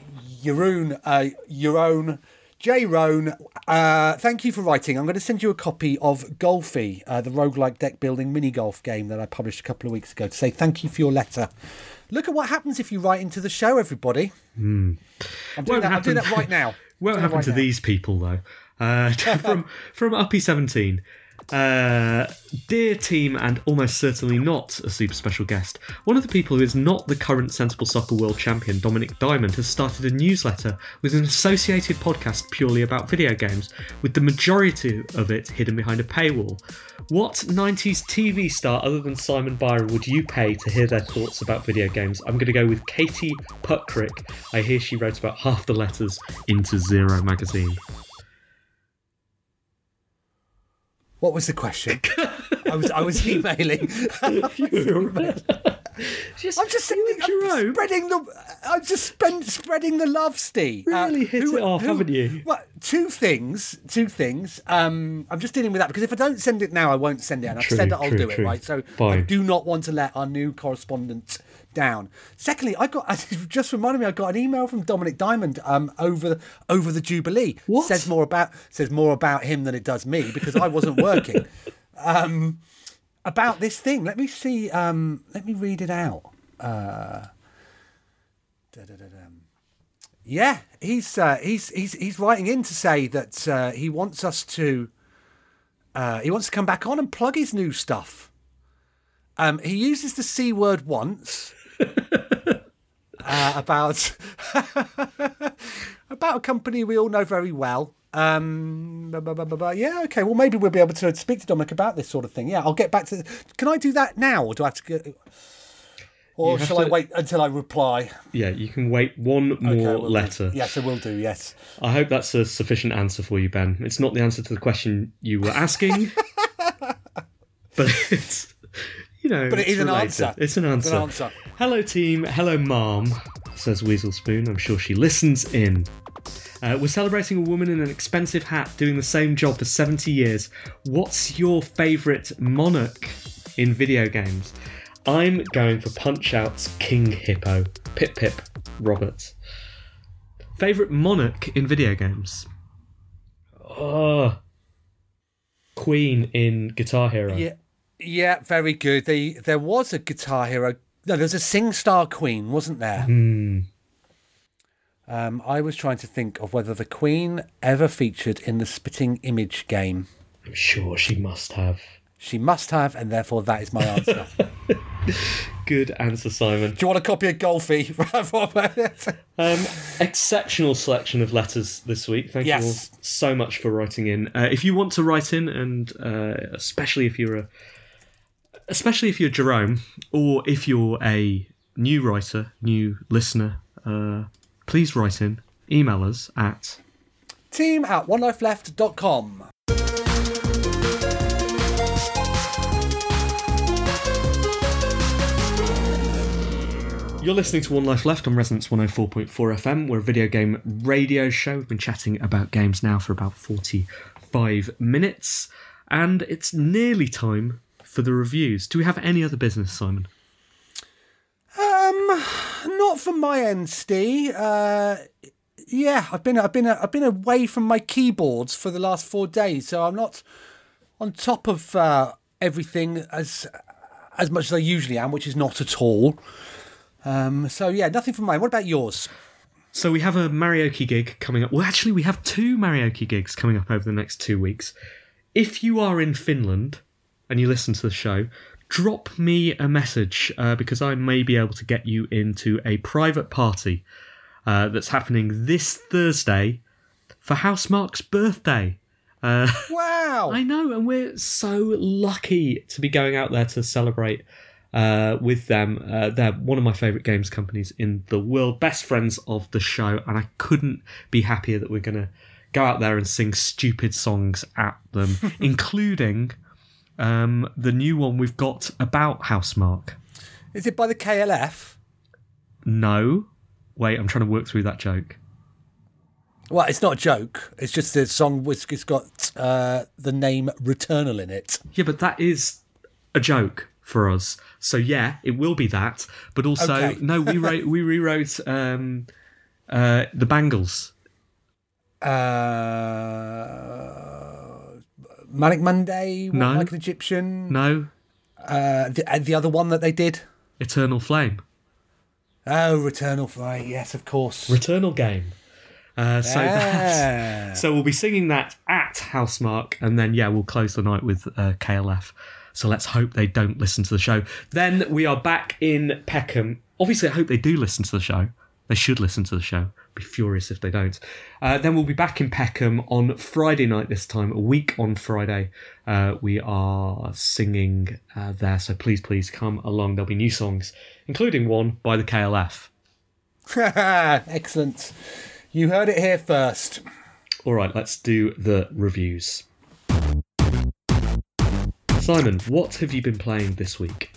Jeroen, uh, Jeroen, J. Roan, uh, thank you for writing. I'm going to send you a copy of Golfy, uh, the roguelike deck building mini golf game that I published a couple of weeks ago to say thank you for your letter. Look at what happens if you write into the show, everybody. I'm doing, that, I'm doing that right now. Won't happen right to now. these people though. Uh, from from Uppy seventeen, uh, dear team, and almost certainly not a super special guest. One of the people who is not the current Sensible Soccer World Champion, Dominik Diamond, has started a newsletter with an associated podcast purely about video games, with the majority of it hidden behind a paywall. What 90s TV star other than Simon Byron would you pay to hear their thoughts about video games? I'm going to go with Katie Puckrik. I hear she wrote about half the letters into Zero magazine. What was the question? I was I was emailing. Just, I'm just saying, I'm spreading the. I'm just spend, spreading the love, Steve. Really hit it off, haven't you? Well, two things. Two things. Um, I'm just dealing with that because if I don't send it now, I won't send it. And I've said that I'll true, do it, right? So I do not want to let our new correspondent down. Secondly, I got just reminded me. I got an email from Dominik Diamond um, over over the Jubilee. What? says more about says more about him than it does me because I wasn't working. um, about this thing. Let me see. Um, let me read it out. Uh, yeah, he's uh, he's he's he's writing in to say that uh, he wants us to. Uh, he wants to come back on and plug his new stuff. Um, he uses the c word once. uh, about about a company we all know very well. Um, blah, blah, blah, yeah, okay. Well, maybe we'll be able to speak to Dominik about this sort of thing. Yeah, I'll get back to. Can I do that now, or do I have to go? Or shall I wait until I reply? Yeah, you can wait one more Okay, will do. letter. Yes, I will do. Yes. I hope that's a sufficient answer for you, Ben. It's not the answer to the question you were asking, but it's you know. But it's is an related. answer. It's an It's answer. an answer. Hello, team. Hello, mom. Says Weasel Spoon. I'm sure she listens in. Uh, we're celebrating a woman in an expensive hat doing the same job for 70 years. What's your favourite monarch in video games? I'm going for Punch Out's King Hippo. Pip Pip Roberts. Favourite monarch in video games? Oh. Queen in Guitar Hero. Yeah, yeah, very good. They, there was a Guitar Hero. No, there's a Sing Star Queen, wasn't there? Hmm. Um, I was trying to think of whether the Queen ever featured in the Spitting Image game. I'm sure she must have. She must have, and therefore that is my answer. Good answer, Simon. Do you want a copy of Golfy, Robert? Um, exceptional selection of letters this week. Thank you all so much for writing in. Uh, if you want to write in, and uh, especially if you're a, especially if you're Jerome, or if you're a new writer, new listener, uh, please write in. Email us at Team at onelifeleft.com. You're listening to One Life Left on Resonance 104.4 FM. We're a video game radio show. We've been chatting about games now for about 45 minutes, and it's nearly time for the reviews. Do we have any other business, Simon? Um, not from my end, Steve. Uh, yeah, I've been I've been I've been away from my keyboards for the last four days, so I'm not on top of uh, everything as as much as I usually am, which is not at all. Um, so yeah, nothing from mine. What about yours? So we have a karaoke gig coming up. Well, actually, we have two karaoke gigs coming up over the next two weeks. If you are in Finland and you listen to the show, drop me a message uh, because I may be able to get you into a private party uh, that's happening this Thursday for Housemarque's birthday. Uh, Wow! I know, and we're so lucky to be going out there to celebrate uh, with them. Uh, they're one of my favourite games companies in the world, best friends of the show, and I couldn't be happier that we're going to go out there and sing stupid songs at them, including um, the new one we've got about Housemarque. Is it by the KLF? No. Wait, I'm trying to work through that joke. Well, it's not a joke. It's just the song has got uh, the name Returnal in it. Yeah, but that is a joke for us. So yeah, it will be that. But also, Okay. no, we wrote we rewrote um, uh, the Bangles. Uh, Manic Monday, No. like an Egyptian. No, Uh, the, uh, the other one that they did. Eternal Flame. Oh, Returnal Flight. Yes, of course. Returnal Game. Uh, so Ah. that, so we'll be singing that at Housemarque, and then yeah, we'll close the night with uh, KLF. So let's hope they don't listen to the show. Then we are back in Peckham. Obviously, I hope they do listen to the show. They should listen to the show. Be furious if they don't. Uh, then we'll be back in Peckham on Friday night this time, a week on Friday. Uh, we are singing uh, there, so please, please come along. There'll be new songs, including one by the KLF. Excellent. You heard it here first. All right, let's do the reviews. Simon, what have you been playing this week?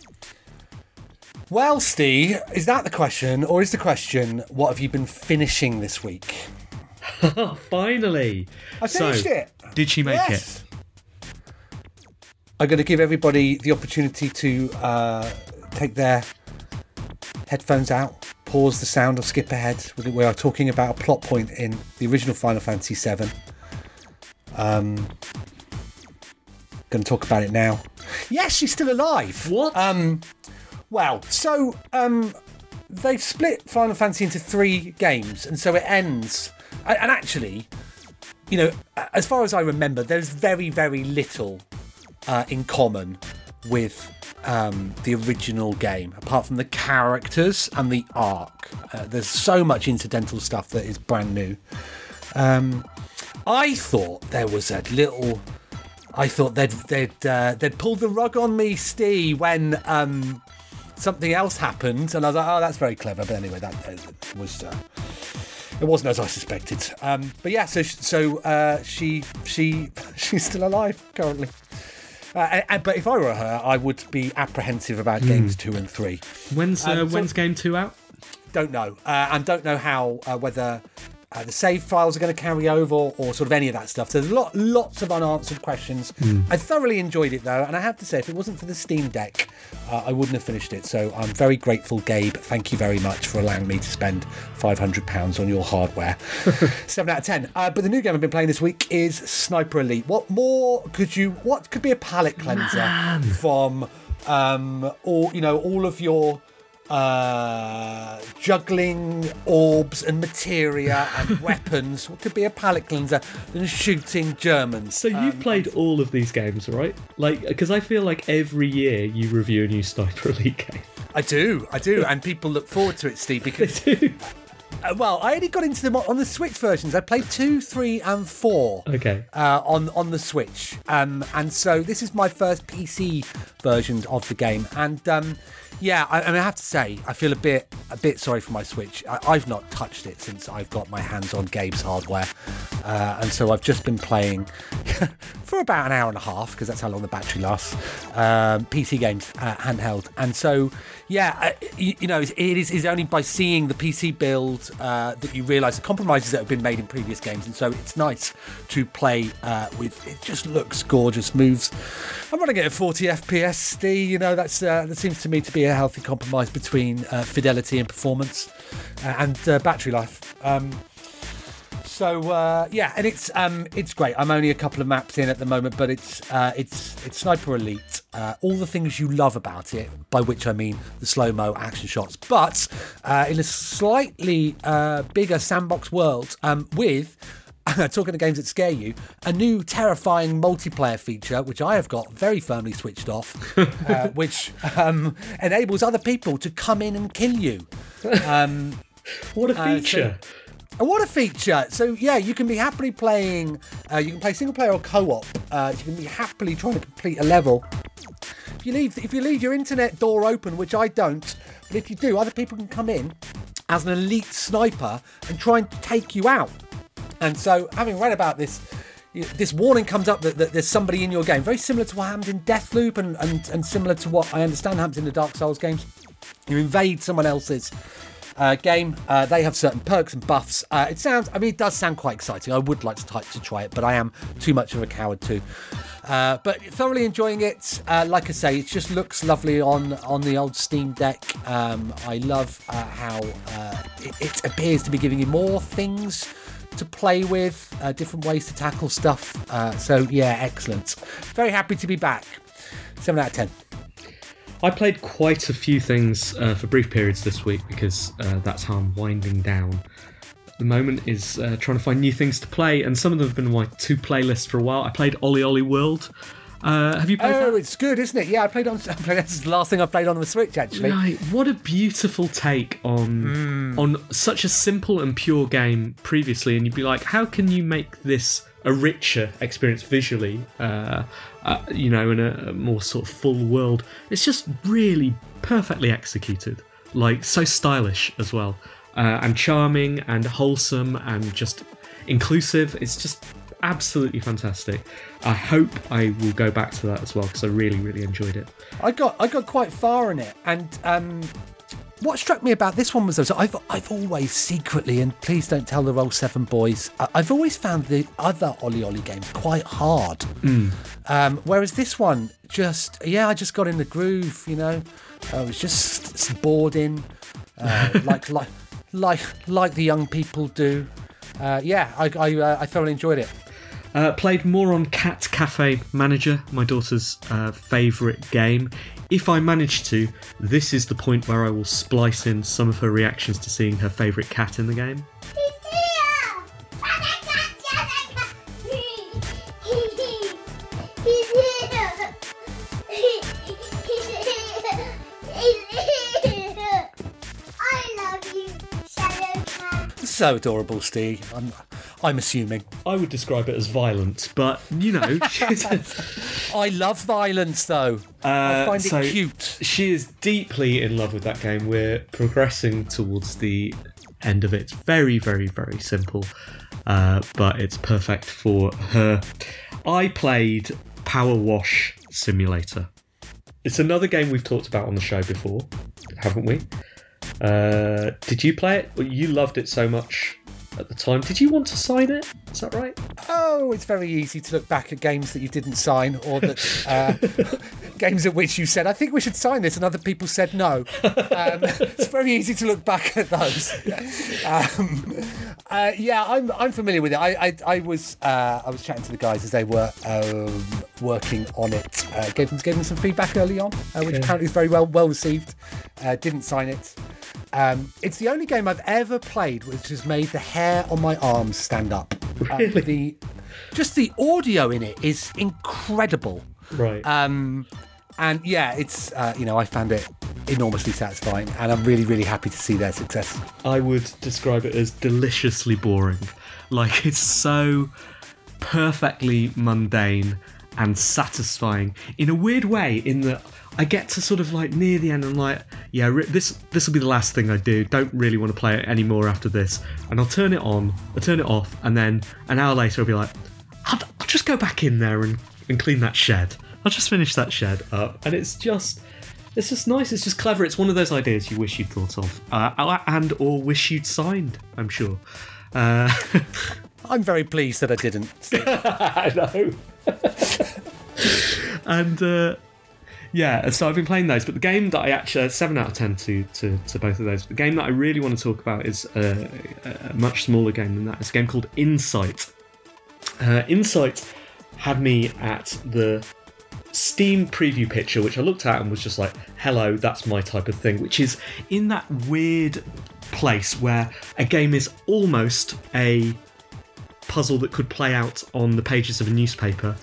Well, Steve, is that the question, or is the question what have you been finishing this week? Finally, I finished So, it. Did she make Yes. I'm going to give everybody the opportunity to uh, take their headphones out, pause the sound, or skip ahead. We we are talking about a plot point in the original Final Fantasy VII. Um, going to talk about it now. Yes, she's still alive. What? Um, well, so um, they've split Final Fantasy into three games, and so it ends. And and actually, you know, as far as I remember, there's very, very little uh, in common with um, the original game, apart from the characters and the arc. Uh, there's so much incidental stuff that is brand new. Um, I thought there was a little. I thought they'd they'd uh, they'd pulled the rug on me, Steve, when um, something else happened, and I was like, oh, that's very clever. But anyway, that uh, was. Uh, it wasn't as I suspected. Um, but yeah, so so uh, she she she's still alive currently. Uh, and- but if I were her, I would be apprehensive about games two and three. When's uh, Um, so- when's game two out? Don't know, uh, and don't know how uh, whether uh, the save files are going to carry over or, or sort of any of that stuff. So there's lot, lots of unanswered questions. I thoroughly enjoyed it though, and I have to say, if it wasn't for the Steam Deck, uh, I wouldn't have finished it. So I'm very grateful, Gabe. Thank you very much for allowing me to spend 500 pounds on your hardware. Seven out of ten. Uh, but the new game I've been playing this week is Sniper Elite. What more could you? What could be a palate cleanser from um, all you know all of your uh, juggling orbs and materia and weapons. What could be a palate cleanser than shooting Germans? So you've played all of these games, right? Like, because I feel like every year you review a new Sniper Elite game. I do, I do, and people look forward to it, Steve, because. Uh, well, I only got into them on the Switch versions. I played two, three, and four. Okay. uh, on on the Switch. Um, and so this is my first PC version of the game. And um, yeah, I, I mean, I have to say, I feel a bit a bit sorry for my Switch. I, I've not touched it since I've got my hands on Gabe's hardware, uh, and so I've just been playing for about an hour and a half because that's how long the battery lasts. Um, PC games uh, handheld, and so yeah, you, you know, it is is only by seeing the PC build uh, that you realise the compromises that have been made in previous games, and so it's nice to play uh, with. It just looks gorgeous, moves. I'm running it at 40 FPS. Steve, you know, that's uh, that seems to me to be a healthy compromise between uh, fidelity and performance uh, and uh, battery life. Um, so uh, yeah, and it's um, it's great. I'm only a couple of maps in at the moment, but it's uh, it's it's Sniper Elite. All the things you love about it, by which I mean the slow mo action shots, but in a slightly bigger sandbox world um, with. Talking to games that scare you, a new terrifying multiplayer feature, which I have got very firmly switched off, uh, which um, enables other people to come in and kill you. Um, What a uh, so- feature! and what a feature! So yeah, you can be happily playing. Uh, you can play single player or co-op. Uh, you can be happily trying to complete a level. If you leave, if you leave your internet door open, which I don't, but if you do, other people can come in as an elite sniper and try and take you out. And so, having read about this, this warning comes up that, that there's somebody in your game, very similar to what happened in Deathloop, and, and and similar to what I understand happens in the Dark Souls games. You invade someone else's uh, game. Uh, they have certain perks and buffs. Uh, it sounds, I mean, it does sound quite exciting. I would like to, type to try it, but I am too much of a coward too. Uh, but thoroughly enjoying it. Uh, like I say, it just looks lovely on on the old Steam Deck. Um, I love uh, how it, it appears to be giving you more things to play with, uh, different ways to tackle stuff. Uh, so yeah, excellent. Very happy to be back. Seven out of ten. I played quite a few things uh, for brief periods this week because uh, that's how I'm winding down. The moment is uh, trying to find new things to play, and some of them have been on my two playlists for a while. I played OlliOlli World. Uh, have you played Oh, that? it's good, isn't it? Yeah, I played on. I played, this is the last thing I played on the Switch actually. Right, what a beautiful take on on such a simple and pure game previously, and you'd be like, how can you make this a richer experience visually? Uh, uh, you know, in a, a more sort of full world. It's just really perfectly executed, like so stylish as well, uh, and charming and wholesome and just inclusive. It's just absolutely fantastic. I hope I will go back to that as well because I really, really enjoyed it. I got I got quite far in it, and um, what struck me about this one was so I've I've always secretly, and please don't tell the Roll Seven boys, I've always found the other OlliOlli games quite hard. Um, whereas this one, just yeah, I just got in the groove. You know, I was just bored in, uh, like like like like the young people do. Uh, yeah, I I, uh, I thoroughly enjoyed it. Uh, played more on Cat Cafe Manager, my daughter's uh, favourite game. If I manage to, this is the point where I will splice in some of her reactions to seeing her favourite cat in the game. So adorable, Steve. I'm I'm assuming. I would describe it as violent, but you know, I love violence though. I find Uh, so it cute. She is deeply in love with that game. We're progressing towards the end of it. It's very, very, very simple, uh, but it's perfect for her. I played Power Wash Simulator. It's another game we've talked about on the show before, haven't we? Uh, did you play it? Well, You loved it so much at the time. Did you want to sign it? Is that right? Oh, it's very easy to look back at games that you didn't sign or that uh, games at which you said, I think we should sign this, and other people said no. Um, it's very easy to look back at those. Um, uh, yeah, I'm, I'm familiar with it. I, I, I was uh, I was chatting to the guys as they were um, working on it. Uh, gave them gave them some feedback early on, uh, which Okay. apparently was very well well received. Uh, didn't sign it. Um, it's the only game I've ever played which has made the hair on my arms stand up. Uh, the just the audio in it is incredible. Right. Um, and yeah, it's uh, you know I found it enormously satisfying, and I'm really really happy to see their success. I would describe it as deliciously boring. Like it's so perfectly mundane and satisfying in a weird way. In that I get to sort of like near the end, and like, yeah, this this will be the last thing I do. Don't really want to play it anymore after this, and I'll turn it on, I'll turn it off, and then an hour later I'll be like, I'll, I'll just go back in there and, and clean that shed. I'll just finish that shed up, and it's just. It's just nice. It's just clever. It's one of those ideas you wish you'd thought of, uh, and or wish you'd signed. I'm sure. Uh, I'm very pleased that I didn't. I know. and uh, yeah, so I've been playing those. But the game that I actually seven out of ten to, to to both of those. The game that I really want to talk about is a, a much smaller game than that. It's a game called Insight. Uh, Insight had me at the Steam preview picture, which I looked at and was just like, hello, that's my type of thing, which is in that weird place where a game is almost a puzzle that could play out on the pages of a newspaper,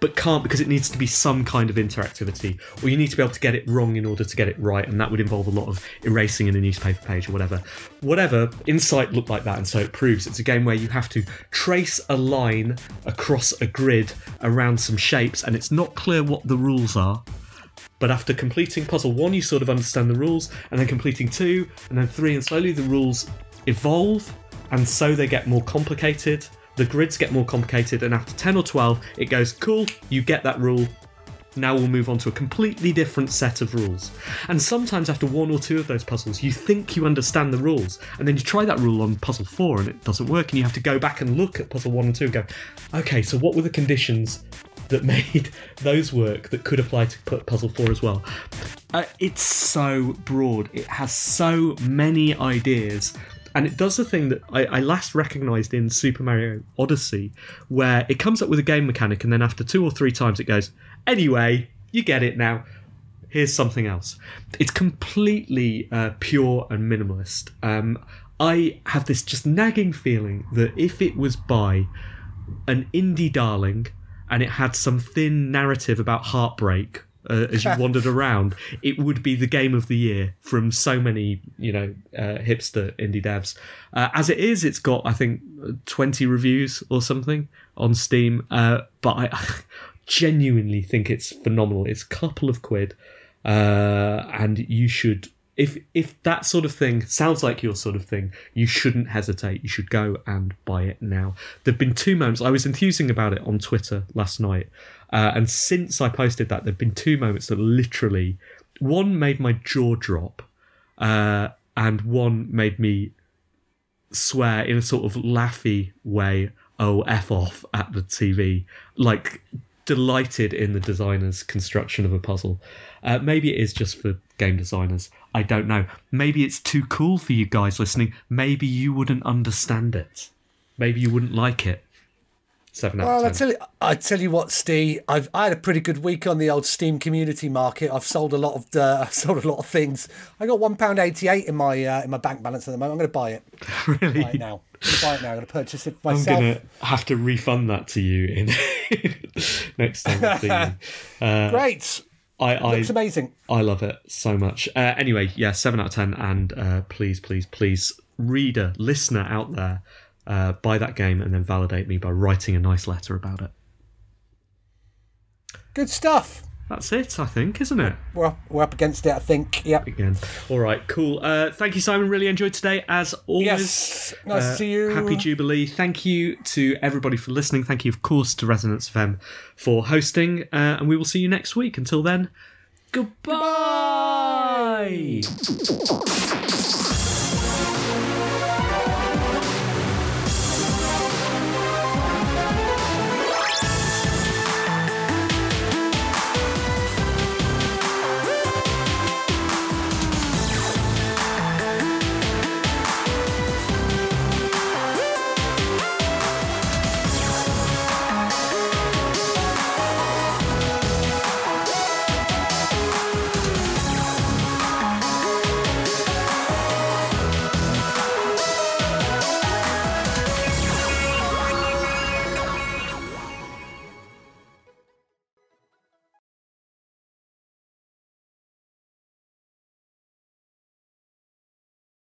but can't because it needs to be some kind of interactivity, or you need to be able to get it wrong in order to get it right, and that would involve a lot of erasing in a newspaper page or whatever. Whatever, Insight looked like that, and so it proves it's a game where you have to trace a line across a grid around some shapes, and it's not clear what the rules are. But after completing puzzle one, you sort of understand the rules, and then completing two, and then three, and slowly the rules evolve, and so they get more complicated. The grids get more complicated, and after 10 or 12, it goes, cool, you get that rule. Now we'll move on to a completely different set of rules. And sometimes, after one or two of those puzzles, you think you understand the rules, and then you try that rule on puzzle four and it doesn't work, and you have to go back and look at puzzle one and two and go, okay, so what were the conditions that made those work that could apply to pu- puzzle four as well? Uh, it's so broad, it has so many ideas. And it does the thing that I, I last recognised in Super Mario Odyssey, where it comes up with a game mechanic, and then after two or three times, it goes, Anyway, you get it now. Here's something else. It's completely uh, pure and minimalist. Um, I have this just nagging feeling that if it was by an indie darling and it had some thin narrative about heartbreak uh, as you wandered around, it would be the game of the year from so many, you know, uh, hipster indie devs. Uh, as it is, it's got I think twenty reviews or something on Steam, uh, but I genuinely think it's phenomenal. It's a couple of quid, uh, and you should if if that sort of thing sounds like your sort of thing, you shouldn't hesitate. You should go and buy it now. There've been two moments. I was enthusing about it on Twitter last night, uh, and since I posted that, there've been two moments that literally one made my jaw drop, uh, and one made me swear in a sort of laughy way, "Oh f off" at the TV, like delighted in the designer's construction of a puzzle. Uh, maybe it is just for game designers. I don't know. Maybe it's too cool for you guys listening. Maybe you wouldn't understand it. Maybe you wouldn't like it. Seven Well, I tell you, I tell you what, Steve. I've I had a pretty good week on the old Steam community market. I've sold a lot of uh, I've sold a lot of things. I got one pound eighty eight in my uh, in my bank balance at the moment. I'm going to buy it. really? Buy it now. I'm going to buy it now. I'm going to purchase it for I'm gonna have to refund that to you in next time. I see you. Uh, Great. I, I Looks amazing. I love it so much. Uh, anyway, yeah, seven out of ten, and uh, please, please, please, reader, listener out there, uh, buy that game and then validate me by writing a nice letter about it. Good stuff. That's it, I think, isn't it? We're up, we're up against it. I think. Yep. Again. All right, cool. Uh, thank you, Simon. Really enjoyed today, as always. Yes. Nice to Uh, see you. Happy Jubilee. Thank you to everybody for listening. Thank you, of course, to Resonance FM for hosting. Uh, and we will see you next week. Until then, goodbye.